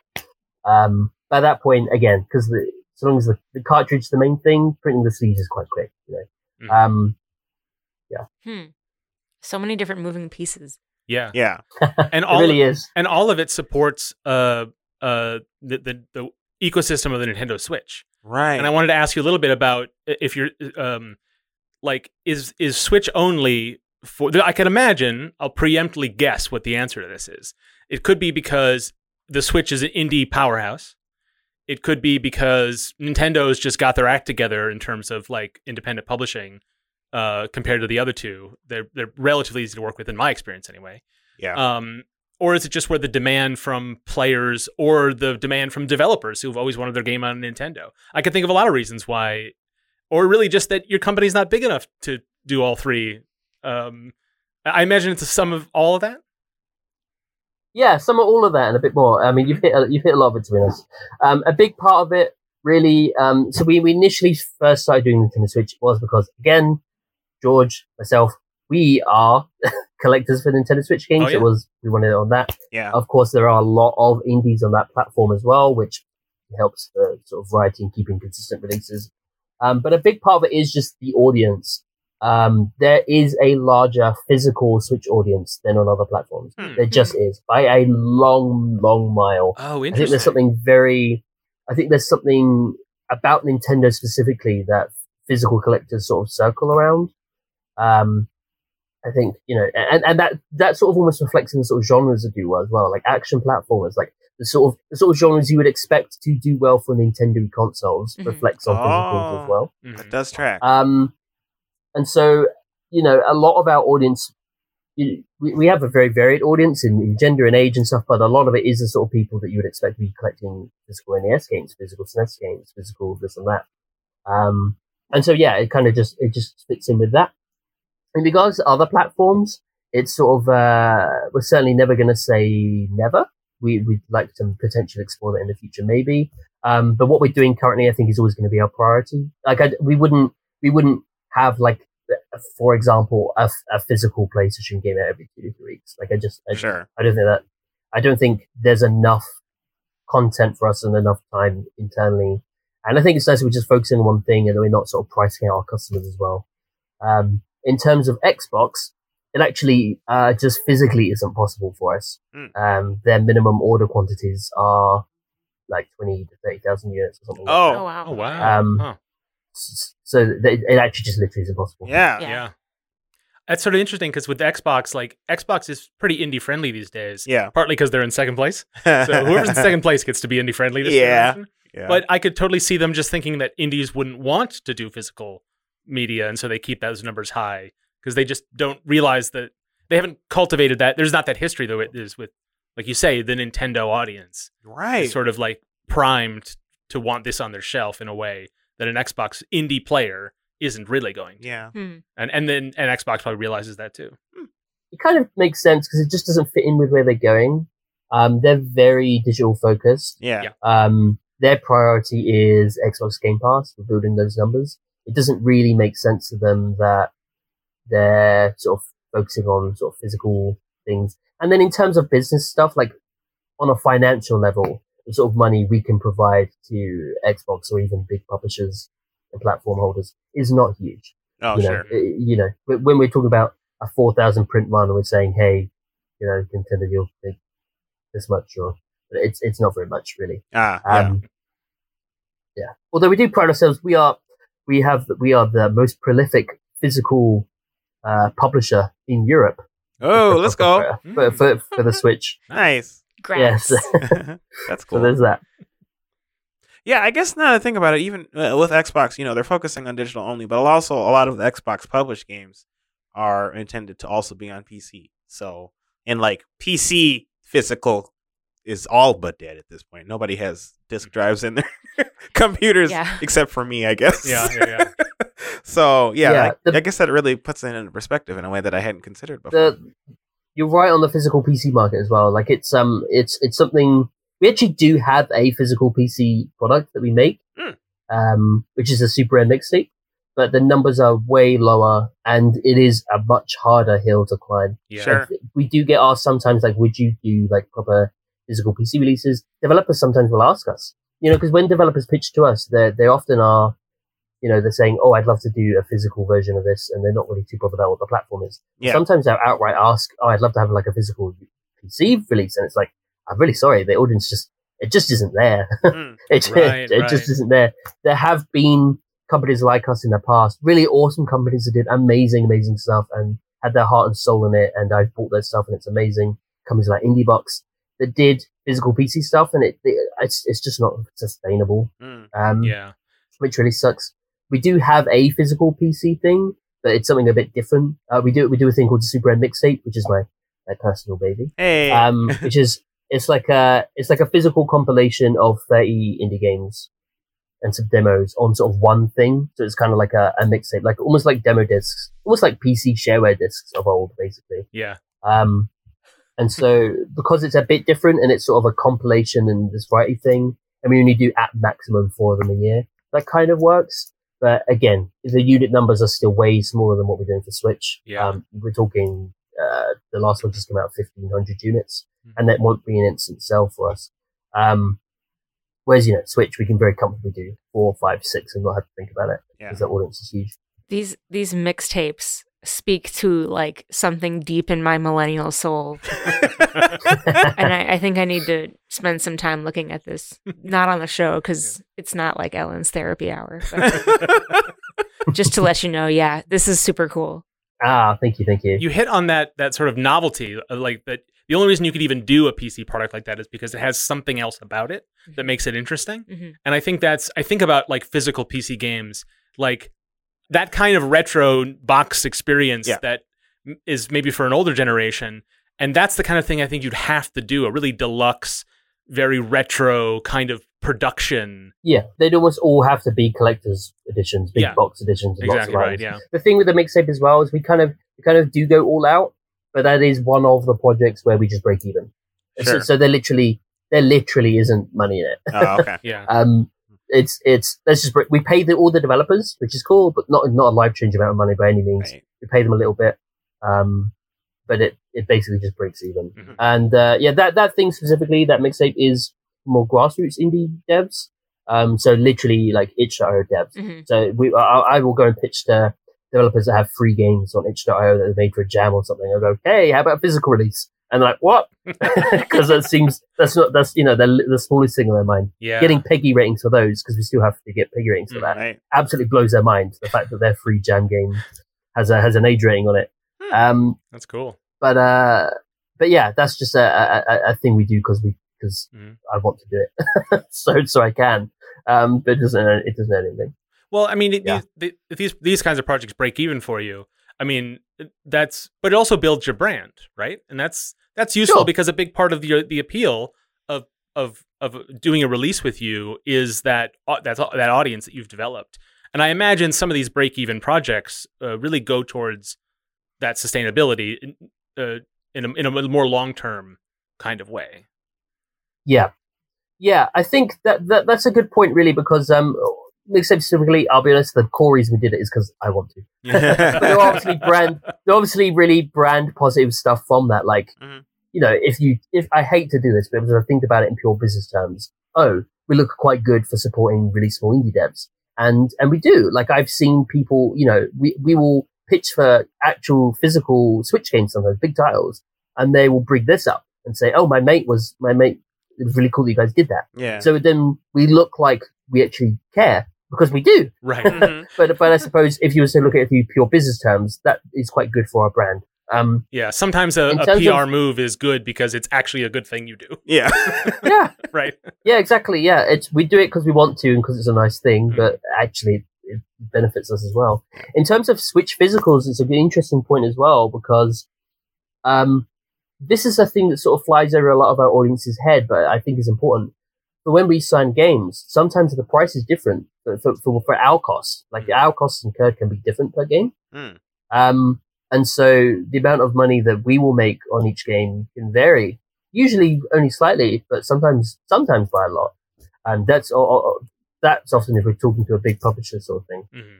Um, by that point, again, because the so long as the, the cartridge is the main thing, printing the sleeves is quite quick. You know. Mhm. Um, Hmm. So many different moving pieces. Yeah. yeah. [laughs] And it all really is. and all of it supports uh uh the the, the ecosystem of the Nintendo Switch. Right. And I wanted to ask you a little bit about if you're um like is is Switch only for I can imagine I'll preemptly guess what the answer to this is. It could be because the Switch is an indie powerhouse. It could be because Nintendo's just got their act together in terms of like independent publishing uh compared to the other two. They're they're relatively easy to work with in my experience anyway. yeah. Um, or is it just where the demand from players or the demand from developers who've always wanted their game on Nintendo? I can think of a lot of reasons why, or really just that your company's not big enough to do all three. Um, I imagine it's a sum of all of that. Yeah, some of all of that and a bit more. I mean, you've hit a, you've hit a lot of it to be honest. Um, a big part of it, really. Um, so we, we initially first started doing Nintendo Switch was because again, George, myself, we are [laughs] collectors for Nintendo Switch games. Oh, yeah. It was we wanted it on that. Yeah. Of course, there are a lot of indies on that platform as well, which helps the sort of variety and keeping consistent releases. Um, but a big part of it is just the audience. Um, there is a larger physical Switch audience than on other platforms. Hmm. There just is by a long, long mile. Oh, interesting. I think there's something very, I think there's something about Nintendo specifically that physical collectors sort of circle around. Um, I think, you know, and, and that, that sort of almost reflects in the sort of genres that do well as well, like action platformers, like the sort of, the sort of genres you would expect to do well for Nintendo consoles Mhm. reflects on Oh. as well. Mhm. That does track. Um, and so, you know, a lot of our audience, we, we have a very varied audience in, in gender and age and stuff, but a lot of it is the sort of people that you would expect to be collecting physical NES games, physical SNES games, physical this and that. Um, and so, yeah, it kind of just, it just fits in with that. In regards to other platforms, it's sort of, uh, we're certainly never going to say never. We, we'd like to potentially explore that in the future, maybe. Um, but what we're doing currently, I think, is always going to be our priority. Like, I, we wouldn't, we wouldn't have like, for example, a, a physical PlayStation game out every two to three weeks. Like, I just, I, sure. I don't think that, I don't think there's enough content for us and enough time internally. And I think it's nice that we're just focusing on one thing and we're not sort of pricing out our customers as well. Um, in terms of Xbox, it actually uh, just physically isn't possible for us. Mm. Um, their minimum order quantities are like 20 to 30,000 units or something like Oh Oh, wow. Oh wow. Um, Huh. S- So it actually just literally is impossible. yeah. Yeah. Yeah. That's sort of interesting because with Xbox, like Xbox is pretty indie friendly these days. Yeah. Partly because they're in second place. [laughs] So whoever's in second place gets to be indie friendly. This Yeah. Yeah. But I could totally see them just thinking that indies wouldn't want to do physical media, and so they keep those numbers high because they just don't realize that they haven't cultivated that. There's not that history though. It is with, like you say, the Nintendo audience right. is sort of like primed to want this on their shelf in a way that an Xbox indie player isn't really going to. yeah. Hmm. And and then and Xbox probably realizes that too. It kind of makes sense because it just doesn't fit in with where they're going. Um, they're very digital focused. Yeah. Yeah. Um, their priority is Xbox Game Pass for building those numbers. It doesn't really make sense to them that they're sort of focusing on sort of physical things. And then in terms of business stuff, like on a financial level, the sort of money we can provide to Xbox or even big publishers and platform holders is not huge. Oh, you know, sure. uh, you know, wh- when we're talking about a 4,000 print run we're saying, hey, you know, Nintendo, you'll make this much or it's, it's not very much really. Ah, yeah. Um, yeah. Although we do pride ourselves, we are we have we are the most prolific physical uh, publisher in Europe. oh, [laughs] let's go. for, for, for the Switch. [laughs] Nice. Grass. Yes. [laughs] [laughs] That's so cool. there's that. Yeah, I guess now that I think about it, even uh, with Xbox, you know, they're focusing on digital only, but also a lot of the Xbox published games are intended to also be on PC. So, and like PC physical is all but dead at this point. Nobody has disk drives in their [laughs] computers Yeah. except for me, I guess. Yeah, yeah, yeah. so, yeah, Yeah, I, the- I guess that really puts it into perspective in a way that I hadn't considered before. The, you're right on the physical PC market as well. Like it's um it's it's something we actually do have a physical PC product that we make, Hmm. um, which is a Super Rare Mixtape. But the numbers are way lower, and it is a much harder hill to climb. Yeah. Sure. we do get asked sometimes, like, would you do like proper physical PC releases? Developers sometimes will ask us, you know, because when developers pitch to us, they they often are, you know, they're saying, oh, I'd love to do a physical version of this, and they're not really too bothered about what the platform is. Yeah. Sometimes they'll outright ask, oh, I'd love to have like a physical PC release, and it's like, I'm really sorry, the audience just it just isn't there. [laughs] Mm. it Right, [laughs] it right. just isn't there. There have been companies like us in the past, really awesome companies that did amazing, amazing stuff and had their heart and soul in it. And I've bought their stuff and it's amazing. Companies like IndieBox that did physical PC stuff and it, it it's, it's just not sustainable. Mm. Um, Yeah. which really sucks. We do have a physical PC thing, but it's something a bit different. Uh, we do we do a thing called the Super Mixtape, which is my my personal baby, Hey. um, [laughs] which is it's like a it's like a physical compilation of 30 indie games and some demos on sort of one thing. So it's kind of like a, a mixtape, like almost like demo discs, almost like PC shareware discs of old, basically. Yeah. Um, and so because it's a bit different and it's sort of a compilation and this variety thing, and we only do at maximum four of them a year, that kind of works. But again, the unit numbers are still way smaller than what we're doing for Switch. Yeah. Um, we're talking, uh, the last one just came out 1500 units Mhm. and that won't be an instant sell for us. Um, whereas, you know, Switch, we can very comfortably do four, five, six and not have to think about it Yeah. because the audience is huge. These these mixtapes speak to like something deep in my millennial soul. [laughs] and I, I think I need to spend some time looking at this. Not on the show because it's not like Ellen's therapy hour. But [laughs] just to let you know, yeah, this is super cool. Ah, thank you, thank you. you hit on that that sort of novelty like that the only reason you could even do a pc product like that is because it has something else about it that makes it interesting Mhm. and i think that's i think about like physical pc games like that kind of retro box experience Yeah. that m- is maybe for an older generation and that's the kind of thing i think you'd have to do a really deluxe very retro kind of production Yeah, they'd almost all have to be collector's editions, big Yeah. box editions. and lots exactly of right yeah The thing with the mixtape as well is we kind of we kind of do go all out, but that is one of the projects where we just break even. So, Sure. so there literally there literally isn't money in it. oh, okay. [laughs] yeah Um, it's it's let's just break, we pay the, all the developers, which is cool, but not not a life changing amount of money by any means. Right. We pay them a little bit, um, but it it basically just breaks even. Mhm. And uh, yeah, that that thing specifically, that mixtape is more grassroots indie devs. Um, so literally like itch.io devs. Mhm. So we, I, I will go and pitch to developers that have free games on itch.io that they made for a jam or something. I'll go, hey, how about a physical release? And they're like, what? [laughs] [laughs] Because that seems that's not that's you know the the smallest thing in their mind. yeah Getting PEGI ratings for those because we still have to get PEGI ratings for Mm, that Right. absolutely blows their mind. The fact that their free jam game has a has an age rating on it. Hmm. Um, that's cool but uh, but yeah, that's just a a, a- thing we do because we because Mhm. I want to do it, [laughs] so so I can. Um, but it doesn't it doesn't anything. Well, I mean, it, Yeah. these, if these these kinds of projects break even for you. I mean, that's but it also builds your brand, right? And that's that's useful Sure. because a big part of the the appeal of of of doing a release with you is that that's that audience that you've developed. And I imagine some of these break even projects uh, really go towards that sustainability in, uh, in a in a more long term kind of way. Yeah, yeah. I think that, that that's a good point, really, because um, except specifically, I'll be honest, the core reason we did it is because I want to. [laughs] but there are obviously brand, there are obviously really brand positive stuff from that. Like, Mhm. you know, if you, if I hate to do this, but if I think about it in pure business terms, oh, we look quite good for supporting really small indie devs, and and we do. Like, I've seen people, you know, we we will pitch for actual physical Switch games sometimes, big titles, and they will bring this up and say, oh, my mate was my mate. It was really cool that you guys did that. yeah. So then we look like we actually care because we do. Right. [laughs] Mhm. But but I suppose if you were to look at it through pure business terms, that is quite good for our brand. Um, yeah. Sometimes a, a PR of- move is good because it's actually a good thing you do. Yeah. [laughs] yeah, Right. yeah, exactly. Yeah, it's we do it because we want to and because it's a nice thing, Mm. but actually it benefits us as well. In terms of Switch physicals, it's a good, interesting point as well because um, this is a thing that sort of flies over a lot of our audience's head, but I think is important. For when we sign games, sometimes the price is different for, for, for, for our costs. Like Mm. our costs incurred can be different per game. Mm. Um, and so the amount of money that we will make on each game can vary, usually only slightly, but sometimes, sometimes by a lot. And that's, or, or, that's often if we're talking to a big publisher sort of thing. hmm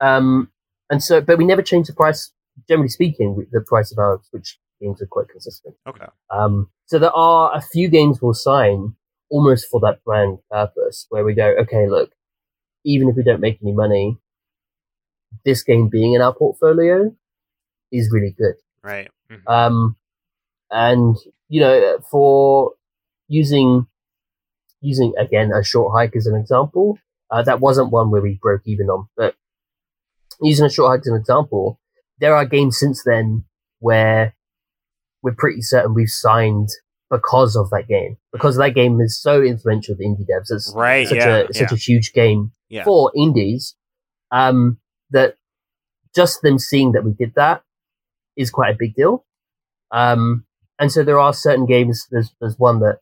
Um, and so, but we never change the price. Generally speaking, we- the price of our Switch games are quite consistent. Okay. Um, so there are a few games we'll sign almost for that brand purpose, where we go, okay, look, even if we don't make any money, this game being in our portfolio is really good. Right. Um, and you know, for using using again a short hike as an example, uh, that wasn't one where we broke even on, but using a short hike as an example, there are games since then where we're pretty certain we've signed because of that game, because that game is so influential to indie devs. It's Right. such yeah. a such yeah. a huge game Yeah. for indies um, that just them seeing that we did that is quite a big deal. Um, and so there are certain games. There's there's one that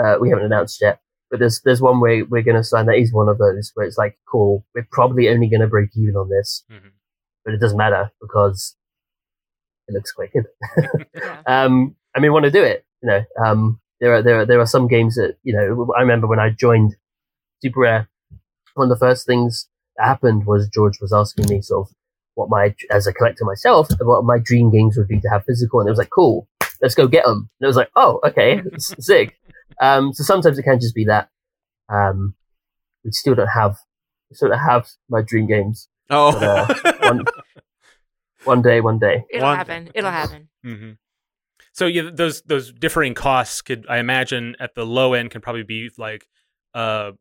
uh, we haven't announced yet, but there's there's one where we're going to sign that is one of those where it's like, cool, we're probably only going to break even on this, Mhm. but it doesn't matter because it looks quite good. [laughs] Yeah. um, and we want to do it. You know, um, there are there are there are some games that you know. I remember when I joined Super Rare, one of the first things that happened was George was asking me sort of what my as a collector myself what my dream games would be to have physical, and it was like, cool, let's go get them. And it was like, oh, okay, s- [laughs] sick. Um, so sometimes it can just be that. Um, we still don't have, we still don't have my dream games. Oh, But, uh, one, [laughs] one day, one day. It'll One- happen. It'll happen. hmm So yeah, those those differing costs could I imagine at the low end can probably be like uh,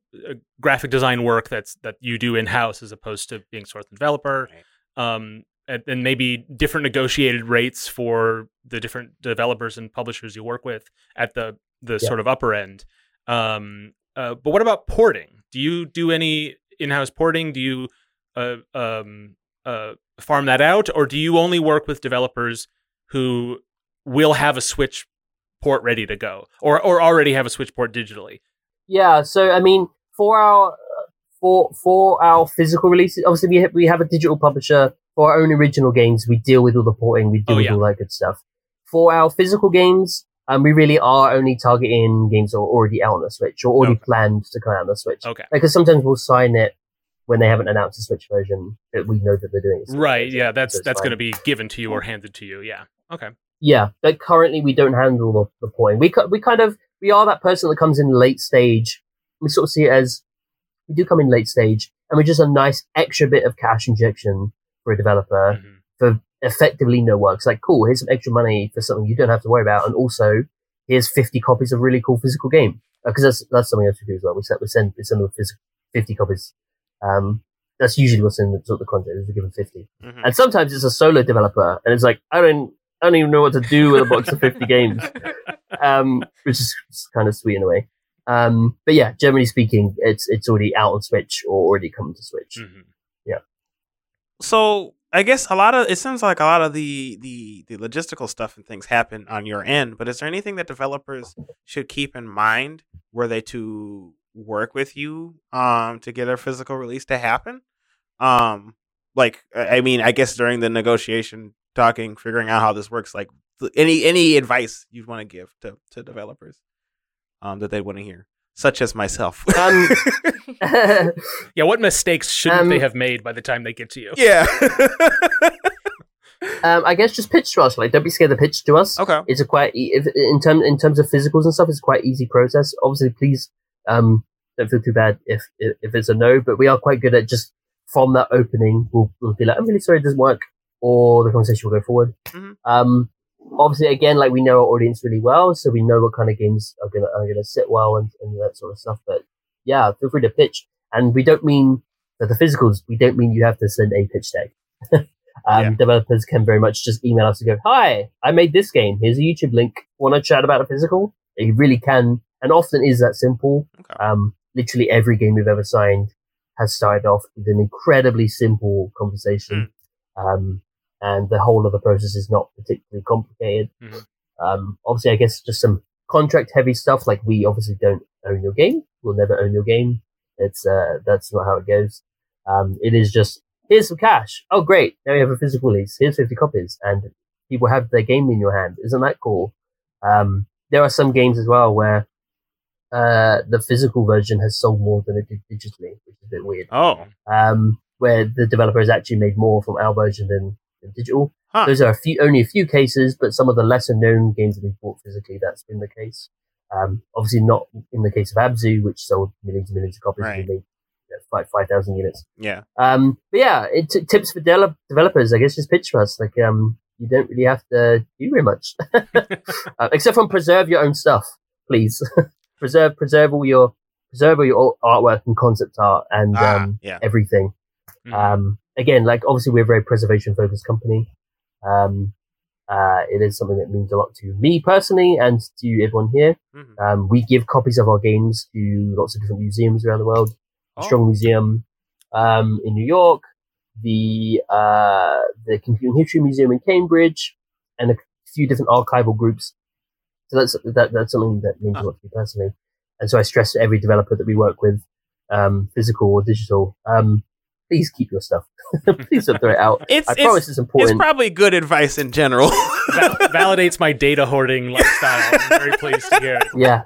graphic design work that's that you do in house as opposed to being sourced from developer, um, and, and maybe different negotiated rates for the different developers and publishers you work with at the the Yeah. sort of upper end. Um, uh, but what about porting? Do you do any in-house porting? Do you uh, um, uh, farm that out, or do you only work with developers who will have a Switch port ready to go, or or already have a Switch port digitally? Yeah, so I mean, for our for for our physical releases, obviously we have, we have a digital publisher for our own original games. We deal with all the porting, we deal Oh, with yeah. all that good stuff. For our physical games, um, we really are only targeting games that are already out on the Switch or already Okay. planned to come out on the Switch. Okay. Because sometimes we'll sign it when they haven't announced a Switch version that we know that they're doing. Right. Yeah. That's that's going to be given to you or handed to you. Yeah. Okay. Yeah, but currently we don't handle the, the porting. We we kind of we are that person that comes in late stage. We sort of see it as we do come in late stage, and we're just a nice extra bit of cash injection for a developer Mhm. for effectively no work. It's like cool, here's some extra money for something you don't have to worry about, and also here's fifty copies of really cool physical game because that's that's something else we do as well. We send we send we send them phys- fifty copies. Um, that's usually what's in the, sort of the contract is we give them fifty. Mhm. And sometimes it's a solo developer, and it's like I don't, I don't even know what to do with a box of fifty games, [laughs] um, which is kind of sweet in a way. Um, but yeah, generally speaking, it's it's already out on Switch or already coming to Switch. Mhm. so I guess a lot of it sounds like a lot of the the the logistical stuff and things happen on your end. But is there anything that developers should keep in mind were they to work with you um to get a physical release to happen? Um, like I mean, I guess during the negotiation, talking, figuring out how this works, like any any advice you'd want to give to to developers um that they want to hear, such as myself. Um, [laughs] [laughs] Yeah. What mistakes shouldn't Um, they have made by the time they get to you? yeah. [laughs] um, I guess just pitch to us. Like, don't be scared to pitch to us. okay. It's a quite e- if, in terms in terms of physicals and stuff. It's quite easy process. Obviously, please um, don't feel too bad if, if if it's a no. But we are quite good at just from that opening, we'll, we'll be like, I'm really sorry it doesn't work, or the conversation will go forward. Mhm. Um, obviously, again, like we know our audience really well, so we know what kind of games are gonna are gonna sit well and, and that sort of stuff. But yeah, feel free to pitch. And we don't mean that the physicals. We don't mean you have to send a pitch deck. [laughs] um, Yeah. Developers can very much just email us and go, "Hi, I made this game. Here's a YouTube link. Want to chat about a physical?" It really can, and often is that simple. Okay. Um, literally every game we've ever signed has started off with an incredibly simple conversation, um, and the whole of the process is not particularly complicated. Mhm. Um, obviously, I guess just some contract heavy stuff. Like we obviously don't own your game. We'll never own your game. It's uh, that's not how it goes. Um, it is just here's some cash. Oh, great! Now you have a physical release. Here's fifty copies, and people have their game in your hand. Isn't that cool? Um, there are some games as well where uh, the physical version has sold more than it did digitally, which is a bit weird. Oh. Um, where the developer has actually made more from our version than, than digital. Huh. Those are a few, only a few cases, but some of the lesser known games that we've bought physically, that's been the case. Um, obviously not in the case of Abzu, which sold millions and millions of copies. Right. We made you know, five five thousand units. Yeah. Um, but yeah, it t- tips for de- developers. I guess just pitch for us. Like, um, you don't really have to do very much, [laughs] uh, except from preserve your own stuff, please. [laughs] preserve, preserve all your, preserve all your artwork and concept art and Ah, um, yeah. everything. Mhm. Um, again, like obviously we're a very preservation focused company. Um, uh, it is something that means a lot to me personally and to everyone here. Mhm. Um, we give copies of our games to lots of different museums around the world. Oh. Strong Museum um, in New York, the uh, the Computing History Museum in Cambridge, and a few different archival groups. So that's that, that's something that means a lot to me personally. And so I stress to every developer that we work with, um, physical or digital, um, please keep your stuff. [laughs] please don't throw it out. It's I it's, promise it's important. it's probably good advice in general. [laughs] Val- validates my data hoarding lifestyle. I'm very [laughs] pleased to hear. yeah.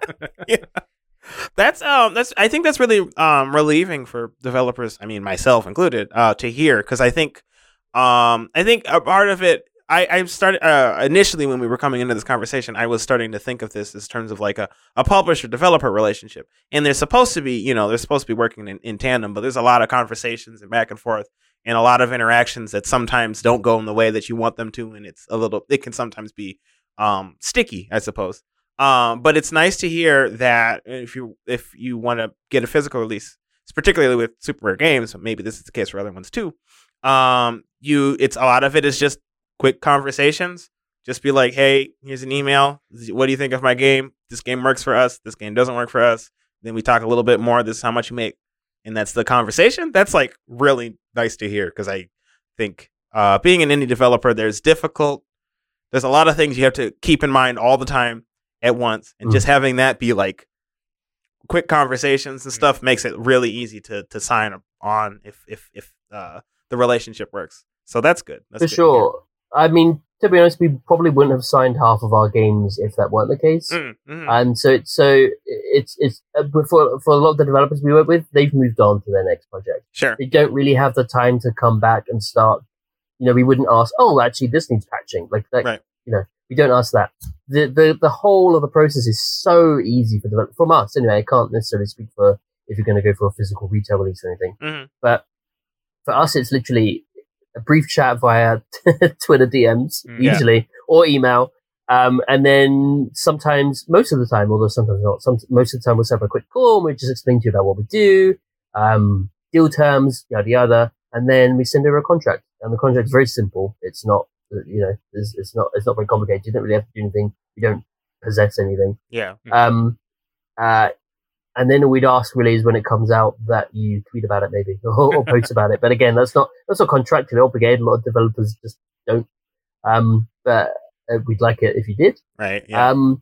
that's um that's I think that's really um relieving for developers, I mean myself included, uh to hear cuz I think um I think a part of it I, I started uh, initially when we were coming into this conversation, I was starting to think of this as terms of like a, a publisher developer relationship. And they're supposed to be, you know, they're supposed to be working in, in tandem, but there's a lot of conversations and back and forth and a lot of interactions that sometimes don't go in the way that you want them to. And it's a little, it can sometimes be um, sticky, I suppose. Um, but it's nice to hear that if you if you want to get a physical release, particularly with super rare games, maybe this is the case for other ones too. Um, you it's a lot of it is just quick conversations. Just be like, hey, here's an email. What do you think of my game? This game works for us. This game doesn't work for us. Then we talk a little bit more. This is how much you make, and that's the conversation. That's like really nice to hear because I think uh, being an indie developer, there's difficult. There's a lot of things you have to keep in mind all the time at once, and Mm. just having that be like quick conversations and stuff makes it really easy to to sign on if if if uh, the relationship works. So that's good. That's For good sure. I mean, to be honest, we probably wouldn't have signed half of our games if that weren't the case. Mm, mhm. And so it's so it's it's uh, for for a lot of the developers we work with, they've moved on to their next project. sure. They don't really have the time to come back and start. You know, we wouldn't ask, oh, actually, this needs patching. Like, like Right. you know, we don't ask that. The the the whole of the process is so easy for develop from us anyway. I can't necessarily speak for if you're going to go for a physical retail release or anything, Mhm. but for us, it's literally a brief chat via [laughs] Twitter DMs, Mm, yeah. usually, or email. Um, and then sometimes, most of the time, although sometimes not, some, most of the time we'll set up a quick call and we just explain to you about what we do, um, deal terms, yada yada, and then we send over a contract. And the contract is very simple. It's not, you know, it's, it's not, it's not very complicated. You don't really have to do anything. You don't possess anything. Yeah. Um, uh, and then we'd ask really is when it comes out that you tweet about it maybe [laughs] or, or post about it. But again, that's not that's not contractually obligated. A lot of developers just don't. Um, but uh, we'd like it if you did. Right. Yeah. Um,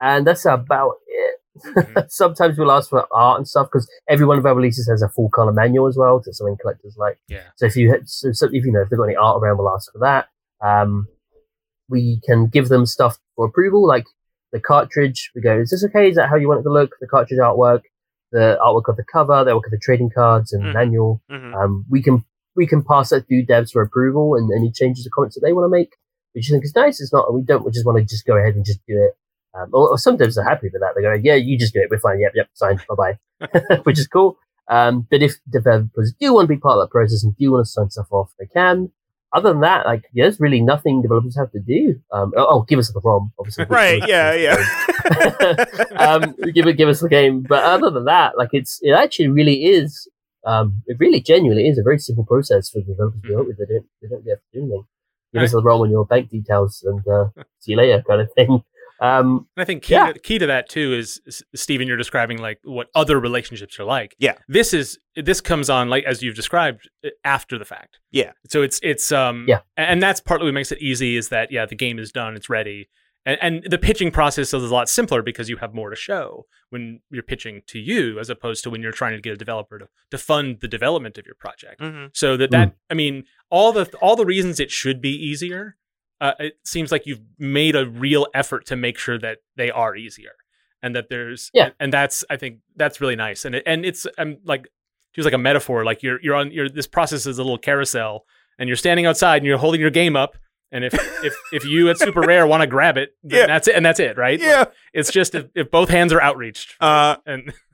and that's about it. Mhm. [laughs] Sometimes we'll ask for art and stuff because every one of our releases has a full color manual as well. To something collectors like. Yeah. So if you so, so if you know if they've got any art around, we'll ask for that. Um, we can give them stuff for approval, like the cartridge. We go, is this okay? Is that how you want it to look? The cartridge artwork, the artwork of the cover, the artwork of the trading cards and Mhm. manual. Mhm. Um, we can we can pass that through devs for approval and any changes or comments that they want to make, which I think is nice. It's not we don't we just want to just go ahead and just do it. Um, or, or some devs are happy with that. They go, yeah, you just do it. We're fine. Yep, yep, signed. Bye bye, [laughs] which is cool. Um, but if developers do want to be part of that process and do want to sign stuff off, they can. Other than that, like yeah, there's really nothing developers have to do. Um, oh, oh, give us the ROM, obviously. [laughs] right. Yeah. [laughs] Yeah. [laughs] um, give it, give us the game. But other than that, like it's, it actually really is, um, it really genuinely is a very simple process for developers to work with. They don't, they don't have to do anything. Give us the ROM and your bank details and, uh, see you later kind of thing. Um, And I think key, Yeah. to, key to that too is S- Stephen. You're describing like what other relationships are like. Yeah. This is this comes on like as you've described uh, after the fact. Yeah. So it's it's um Yeah. and that's partly what makes it easy is that yeah the game is done it's ready and, and the pitching process is a lot simpler because you have more to show when you're pitching to you as opposed to when you're trying to get a developer to, to fund the development of your project. Mhm. So that that I mean all the all the reasons it should be easier. Uh, it seems like you've made a real effort to make sure that they are easier, and that there's Yeah. and that's I think that's really nice, and it, and it's I'm like to use like a metaphor, like you're you're on your this process is a little carousel, and you're standing outside and you're holding your game up, and if if [laughs] if you at Super Rare want to grab it, then Yeah. that's it, and that's it, right? Like, Yeah. it's just if, if both hands are outreached, Uh, and [laughs]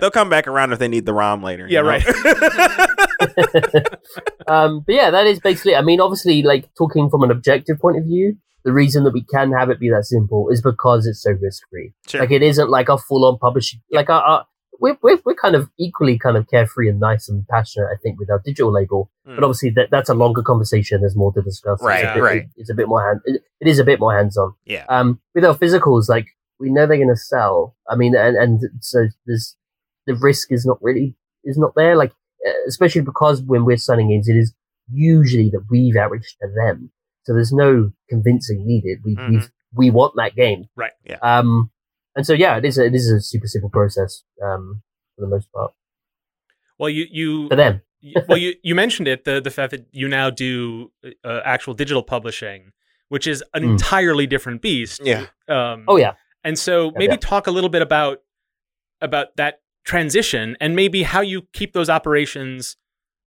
they'll come back around if they need the ROM later. you Yeah, know? [laughs] [laughs] um, but yeah, that is basically. I mean, obviously, like talking from an objective point of view, the reason that we can have it be that simple is because it's so risk free. Sure. Like it isn't like a full on publishing. Like our, our we're, we're we're kind of equally kind of carefree and nice and passionate. I think with our digital label, Mm. but obviously that that's a longer conversation. There's more to discuss. Right, It's a bit, right. It's a bit more hand. It, it is a bit more hands on. yeah. Um, with our physicals, like we know they're going to sell. I mean, and and so there's the risk is not really is not there. Like uh, especially because when we're signing games, it is usually that we've outreached to them. So there's no convincing needed. We Mhm. we we want that game. Right. Yeah. Um, and so yeah, it is a, it is a super simple process um, for the most part Well, you you for them. y- well you you mentioned it the the fact that you now do uh, actual digital publishing, which is an Mm. entirely different beast. Yeah. Um, Oh yeah, And so maybe yeah. talk a little bit about about that transition and maybe how you keep those operations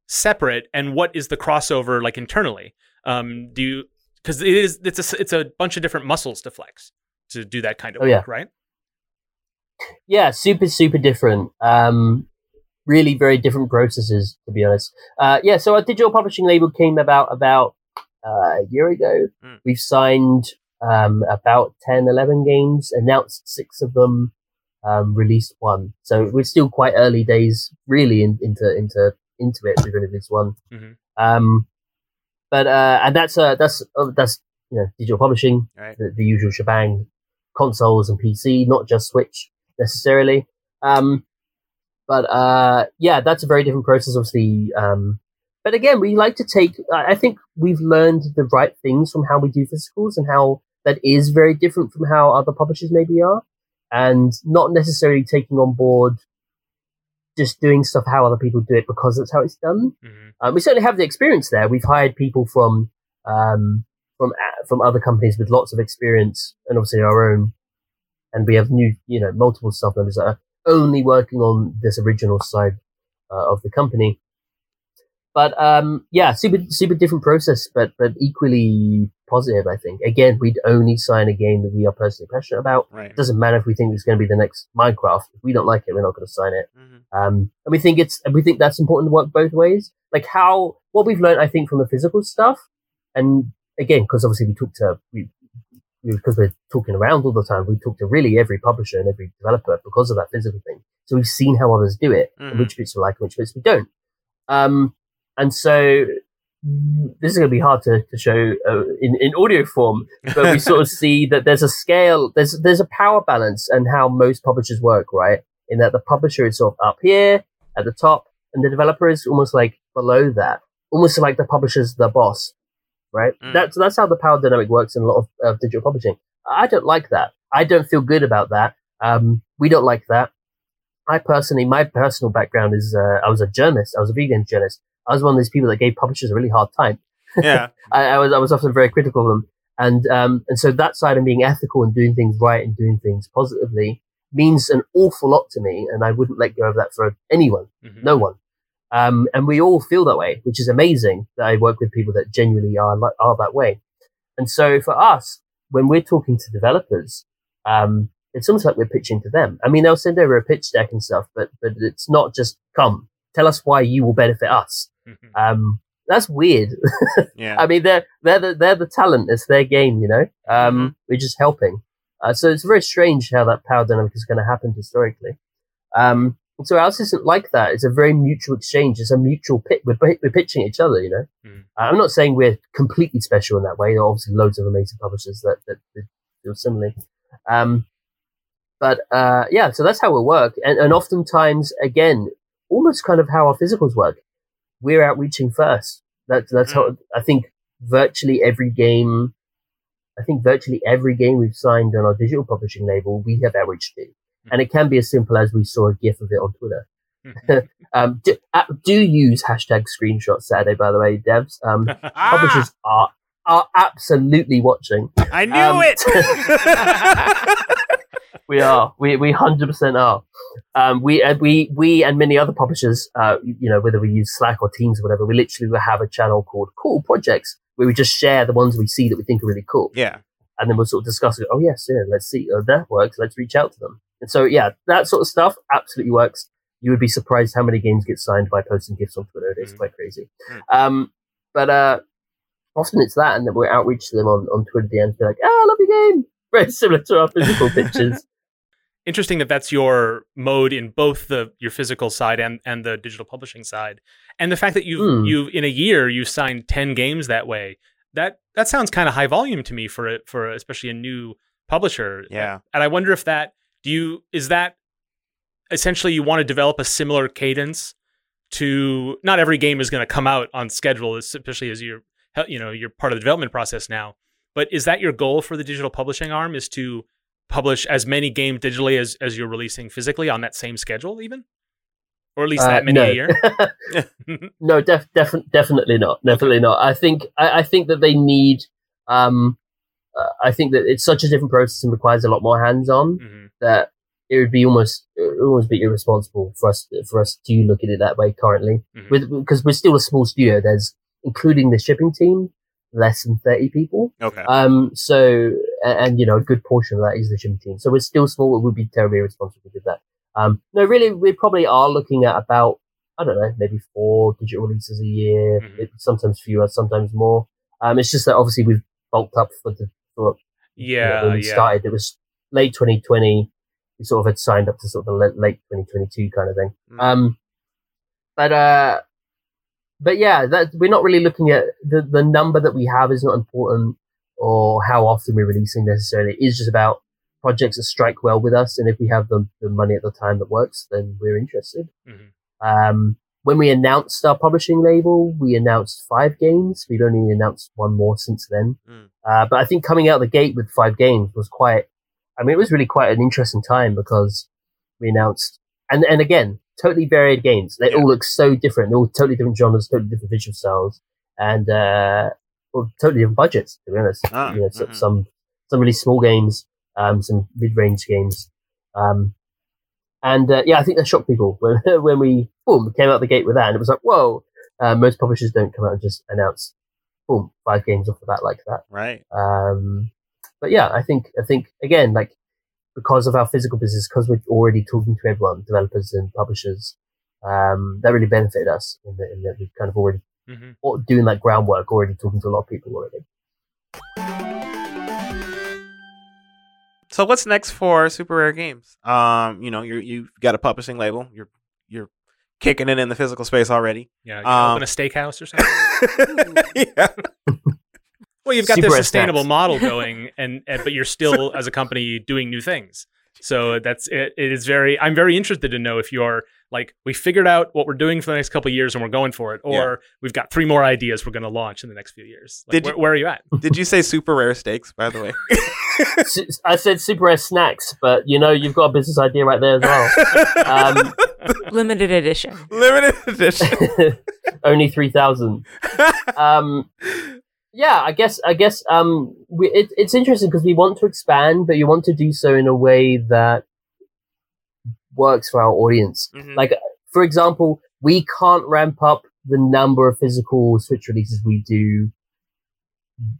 separate and what is the crossover like internally. Um, do you because it is it's a it's a bunch of different muscles to flex to do that kind of Oh, work, yeah. right? yeah, super super different. Um, really very different processes to be honest. Uh, yeah, so our digital publishing label came about about uh, a year ago. Mm. We've signed um, about 10, 11 games, announced six of them, um, released one. So we're still quite early days, really, in, into into into it. We've only released one. Mhm. Um, but uh, and that's uh, that's uh, that's you know digital publishing, Right. the, the usual shebang, consoles and PC, not just Switch necessarily. Um, but uh, yeah, that's a very different process, obviously. Um, but again, we like to take. I think we've learned the right things from how we do physicals and how that is very different from how other publishers maybe are, and not necessarily taking on board just doing stuff how other people do it because that's how it's done. hmm Uh, we certainly have the experience there. We've hired people from um, from uh, from other companies with lots of experience, and obviously our own. And we have new, you know, multiple staff members that are only working on this original side uh, of the company. But um, yeah, super super different process, but but equally positive. I think. Again, we'd only sign a game that we are personally passionate about. Right. It doesn't matter if we think it's going to be the next Minecraft. If we don't like it, we're not going to sign it. Mhm. Um, and we think it's, and we think that's important to work both ways. Like how, what we've learned, I think, from the physical stuff, and again, because obviously we talk to, we, because we're talking around all the time, we talk to really every publisher and every developer because of that physical thing. So we've seen how others do it, and Mhm. which bits we like and which bits we don't. Um, and so this is going to be hard to, to show uh, in, in audio form, but we sort of [laughs] see that there's a scale, there's there's a power balance and how most publishers work, right? In that the publisher is sort of up here at the top, and the developer is almost like below that, almost like the publisher's the boss, right? Mm. That's that's how the power dynamic works in a lot of uh, digital publishing. I don't like that. I don't feel good about that. Um, we don't like that. I personally, my personal background is uh, I was a journalist. I was a vegan journalist. I was one of those people that gave publishers a really hard time. Yeah. [laughs] I, I was I was often very critical of them, and um, and so that side of being ethical and doing things right and doing things positively means an awful lot to me, and I wouldn't let go of that for anyone, Mhm. no one. Um, and we all feel that way, which is amazing that I work with people that genuinely are are that way. And so for us, when we're talking to developers, um, it's almost like we're pitching to them. I mean, they'll send over a pitch deck and stuff, but but it's not just come tell us why you will benefit us. [laughs] Um, that's weird. Yeah. [laughs] I mean, they're they're the, they're the talent. It's their game, you know. Um, We're just helping. Uh, so it's very strange how that power dynamic is going to happen historically. Um, so ours isn't like that. It's a very mutual exchange. It's a mutual pit. We're, we're pitching each other, you know. Mhm. Uh, I'm not saying we're completely special in that way. There are obviously loads of amazing publishers that that, that do similarly. Um, but uh, yeah, so that's how we work. And, and oftentimes, again, almost kind of how our physicals work. We're outreaching first. That, that's how I think virtually every game. I think virtually every game we've signed on our digital publishing label, we have outreach to, and it can be as simple as we saw a GIF of it on Twitter. Mhm. [laughs] Um, do, uh, do use hashtag screenshots Saturday, by the way, devs. Um, [laughs] Ah, publishers are are absolutely watching. I knew um, it. [laughs] We are. We we hundred percent are. Um, we and we we and many other publishers, uh, you know, whether we use Slack or Teams or whatever, we literally will have a channel called Cool Projects where we just share the ones we see that we think are really cool, yeah. and then we'll sort of discuss it. Oh yes, yeah, let's see. Oh, that works. Let's reach out to them. And so yeah, that sort of stuff absolutely works. You would be surprised how many games get signed by posting GIFs on Twitter. It's Mhm. quite crazy. Mm. Um, but uh, often it's that, and then we outreach to them on, on Twitter at the end, be like, "Ah, I love your game." [laughs] Very similar to our physical [laughs] pictures. Interesting that that's your mode in both the your physical side and and the digital publishing side, and the fact that you've Hmm. you in a year you signed ten games that way. That that sounds kind of high volume to me for a, for especially a new publisher. Yeah. and I wonder if that do you is that essentially you want to develop a similar cadence to not every game is going to come out on schedule, especially as you're you know you're part of the development process now. But is that your goal for the digital publishing arm? Is to publish as many games digitally as as you're releasing physically on that same schedule, even, or at least Uh, that many no. a year? [laughs] [laughs] no, def, def, definitely not. Definitely not. I think I, I think that they need. Um, uh, I think that it's such a different process and requires a lot more hands-on Mhm. that it would be almost it would almost be irresponsible for us for us to look at it that way currently. Mhm. With because we're still a small studio. There's including the shipping team, less than thirty people. Okay. Um, so, and, and, you know, a good portion of that is the shipping team. So we're still small. It would be terribly irresponsible to do that. Um, no, really, we probably are looking at about, I don't know, maybe four digital releases a year, Mhm. It- sometimes fewer, sometimes more. Um, it's just that obviously we've bulked up for the, for, you know, Yeah, when we yeah. started. It was late 2020. We sort of had signed up to sort of the late, late 2022 kind of thing. Mm. Um, but, uh, but yeah, that we're not really looking at the, the number that we have is not important or how often we're releasing necessarily. It is just about projects that strike well with us. And if we have the, the money at the time that works, then we're interested. Mhm. Um, when we announced our publishing label, we announced five games. We've only announced one more since then. Mm. Uh, but I think coming out the gate with five games was quite, I mean, it was really quite an interesting time because we announced, and, and again, totally varied games. They Yeah. all look so different. They're all totally different genres, totally different visual styles, and, uh, well, totally different budgets, to be honest. Ah, you know, mhm. some, some really small games, um, some mid-range games. Um, and, uh, yeah, I think that shocked people [laughs] when, when we, boom, came out the gate with that. And it was like, whoa, uh, most publishers don't come out and just announce, boom, five games off the bat like that. Right. Um, but yeah, I think I think again, like because of our physical business, because we're already talking to everyone, developers and publishers, um, that really benefited us in that, in that we've kind of already Mhm. doing that groundwork, already talking to a lot of people already. So what's next for Super Rare Games? Um, you know, you you've got a publishing label. You're you're kicking it in the physical space already. Yeah, you Um, open a steakhouse or something. [laughs] yeah. [laughs] Well, you've got Super this sustainable snacks. model going, and, and but you're still [laughs] as a company doing new things. So that's it, it is very. I'm very interested to know if you're like we figured out what we're doing for the next couple of years and we're going for it, or Yeah. we've got three more ideas we're going to launch in the next few years. Like, Did where, you- where are you at? Did you say super rare steaks? By the way. [laughs] I said super rare snacks, but you know you've got a business idea right there as well. Um, [laughs] Limited edition. Limited edition. Only three thousand. Um, yeah, I guess I guess um, we, it, it's interesting because we want to expand, but you want to do so in a way that works for our audience. Mhm. Like, for example, we can't ramp up the number of physical Switch releases we do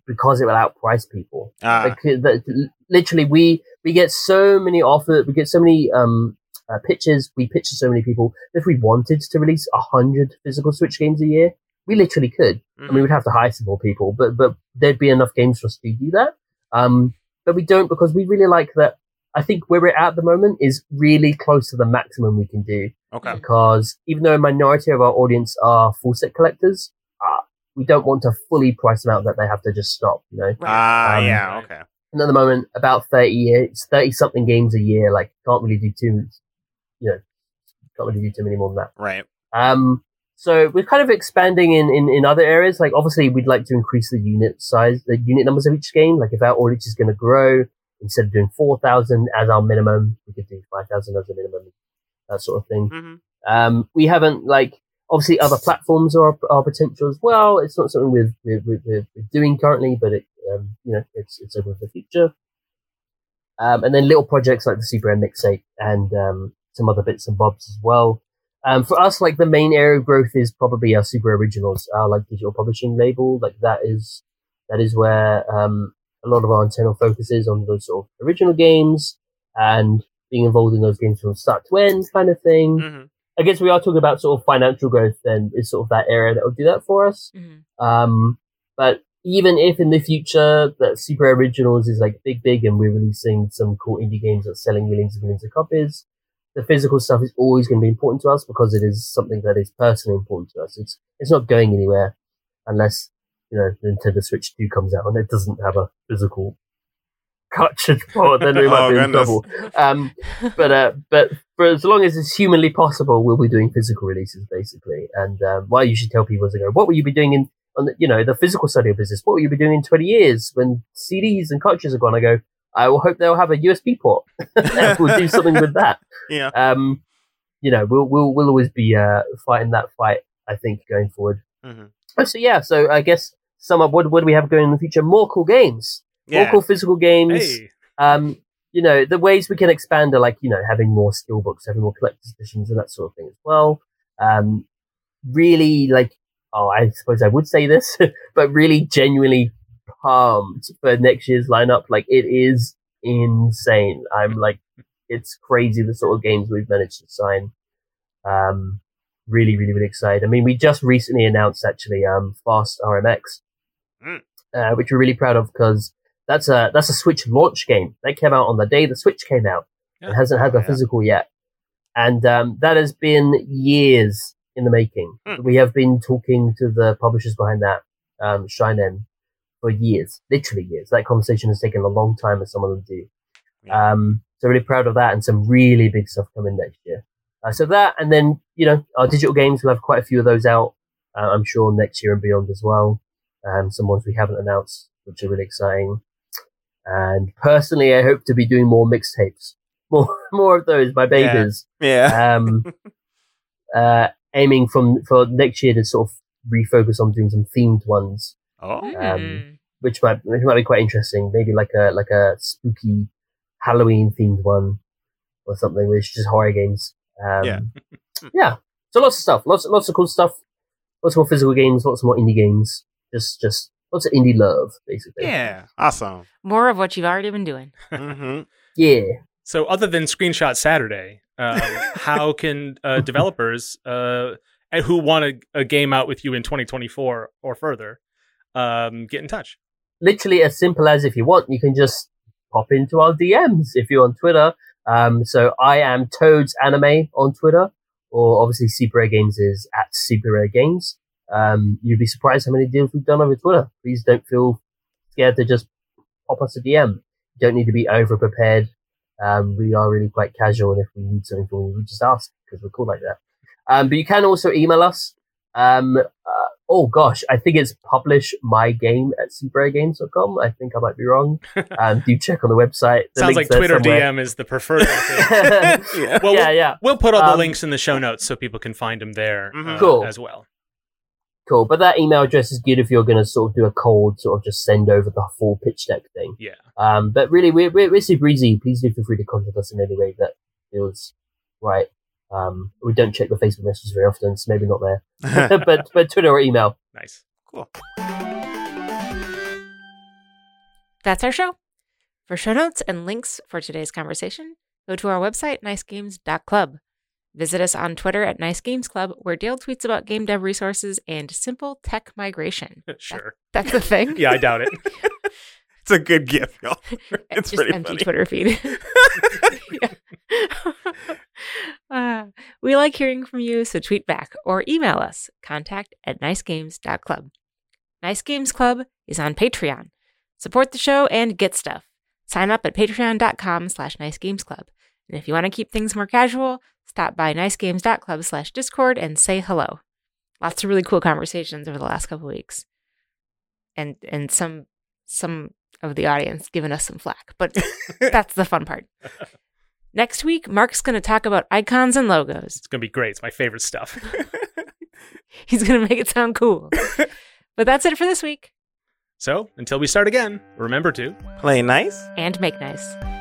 because it will outprice people. Ah, Like, that- literally, we we get so many offers, we get so many um uh, pitches, we pitch to so many people. If we wanted to release a hundred physical Switch games a year, we literally could. I mhm. mean, we'd have to hire some more people, but but there'd be enough games for us to do that. Um, but we don't because we really like that. I think where we're at at the moment is really close to the maximum we can do okay. because even though a minority of our audience are full set collectors, uh, we don't want to fully price them out that they have to just stop. You know, Ah, Um, yeah. Okay. and at the moment, about thirty years, thirty something games a year. Like, can't really do too, you know, can't really do too many more than that. Right. Um, so we're kind of expanding in, in, in other areas. Like obviously we'd like to increase the unit size, the unit numbers of each game. Like if our audience is going to grow, instead of doing 4,000 as our minimum, we could do 5,000 as a minimum, that sort of thing. hmm Um, we haven't like, obviously other platforms are, our potential as well. It's not something we're, we're, we're, we're doing currently, but it, um, you know, it's, it's open for the future. Um, and then little projects like the Super Rare Mixtape and, um, some other bits and bobs as well. Um, for us, like the main area of growth is probably our super originals, our like digital publishing label. Like that is, that is where, um, a lot of our internal focus is on those sort of original games and being involved in those games from start to end kind of thing. hmm I guess we are talking about sort of financial growth then is sort of that area that will do that for us. Mhm. Um, but even if in the future that Super Originals is like big, big and we're releasing some cool indie games that's selling millions and millions of copies, the physical stuff is always going to be important to us because it is something that is personally important to us. It's, it's not going anywhere unless, you know, the Nintendo Switch 2 comes out and it doesn't have a physical cartridge [laughs] port, then we might Oh, be in goodness. trouble. Um, but uh, but for as long as it's humanly possible, we'll be doing physical releases basically. And um, what I usually tell people is, I go, "What will you be doing in on the, you know, the physical side of your business. What will you be doing in 20 years when CDs and cartridges are gone? I go, I will hope they'll have a USB port. [laughs] and we'll do something with that. [laughs] Yeah. Um, you know, we'll, we'll, we'll always be, uh, fighting that fight, I think, going forward. hmm Oh, so yeah, so I guess sum up, what, what do we have going in the future? More cool games. More cool physical games Hey, um, you know, the ways we can expand are like, you know, having more steelbooks, having more collector's editions and that sort of thing as well. Um, really like, oh, I suppose I would say this, [laughs] but really genuinely pumped for next year's lineup. Like it is insane. I'm like, it's crazy the sort of games we've managed to sign. Um, really, really, really excited. I mean, we just recently announced actually, um, Fast RMX, Mm. uh, which we're really proud of because that's a that's a Switch launch game that came out on the day the Switch came out. It hasn't had a yeah. physical yet, and um, that has been years in the making. Hmm. We have been talking to the publishers behind that, um, Shin'en, for years, literally years. That conversation has taken a long time, as some of them do. Yeah. Um, so really proud of that, and some really big stuff coming next year. Uh, so that, and then you know, our digital games will have quite a few of those out. Uh, I'm sure next year and beyond as well. Um, some ones we haven't announced, which are really exciting. And personally, I hope to be doing more mixtapes, [laughs] more more of those, my Yeah. babies. Yeah. Um, [laughs] uh, aiming from for next year to sort of refocus on doing some themed ones, Oh. Um, Mm. which might which might be quite interesting. Maybe like a like a spooky Halloween themed one or something, which is just horror games. Um, Yeah. [laughs] yeah. So lots of stuff, lots lots of cool stuff, lots more physical games, lots more indie games. Just just lots of indie love, basically. Yeah. Awesome. More of what you've already been doing. [laughs] hmm Yeah. So, other than Screenshot Saturday, um, [laughs] how can uh, developers uh, who want a, a game out with you in 2024 or further um, get in touch? literally as simple as if you want, you can just pop into our DMs if you're on Twitter. Um, so I am Toads Anime on Twitter, or obviously Super Rare Games is at Super Rare Games. Um, you'd be surprised how many deals we've done over Twitter. Please don't feel scared to just pop us a DM. You don't need to be over prepared. Um, we are really quite casual, and if we need something we just ask because we're cool like that. Um, but you can also email us. Um, uh, oh gosh, I think it's publish my game at superraregames.com. I think I might be wrong. [laughs] Um, do check on the website. The Sounds like Twitter somewhere. DM is the preferred method. [laughs] yeah. Well, yeah, yeah, We'll put all the Um, links in the show notes so people can find them there Mhm. uh, Cool. as well. cool. But that email address is good if you're going to sort of do a cold, sort of just send over the full pitch deck thing. Yeah. Um, but really, we're, we're, we're super easy. Please do feel free to contact us in any way that feels right. Um, we don't check the Facebook messages very often, so maybe not there. [laughs] [laughs] but but Twitter or email. Nice. cool. That's our show. For show notes and links for today's conversation, go to our website, nicegames.club. Visit us on Twitter at Nice Games Club, where Dale tweets about game dev resources and simple tech migration. [laughs] Sure. That's the thing. Yeah, I doubt it. [laughs] It's a good gift, y'all. [laughs] [laughs] It's just pretty empty funny. Twitter feed. Uh, we like hearing from you, so tweet back or email us contact at nicegames.club. Nice Games Club is on Patreon. Support the show and get stuff. Sign up at patreon.com slash nicegamesclub. And if you want to keep things more casual, stop by nicegames.club slash discord and say hello. Lots of really cool conversations over the last couple weeks. And and some some of the audience giving us some flack, but [laughs] that's the fun part. Next week, Mark's going to talk about icons and logos. It's going to be great. It's my favorite stuff. [laughs] He's going to make it sound cool. [laughs] but that's it for this week. So, until we start again, remember to Play nice. And make nice.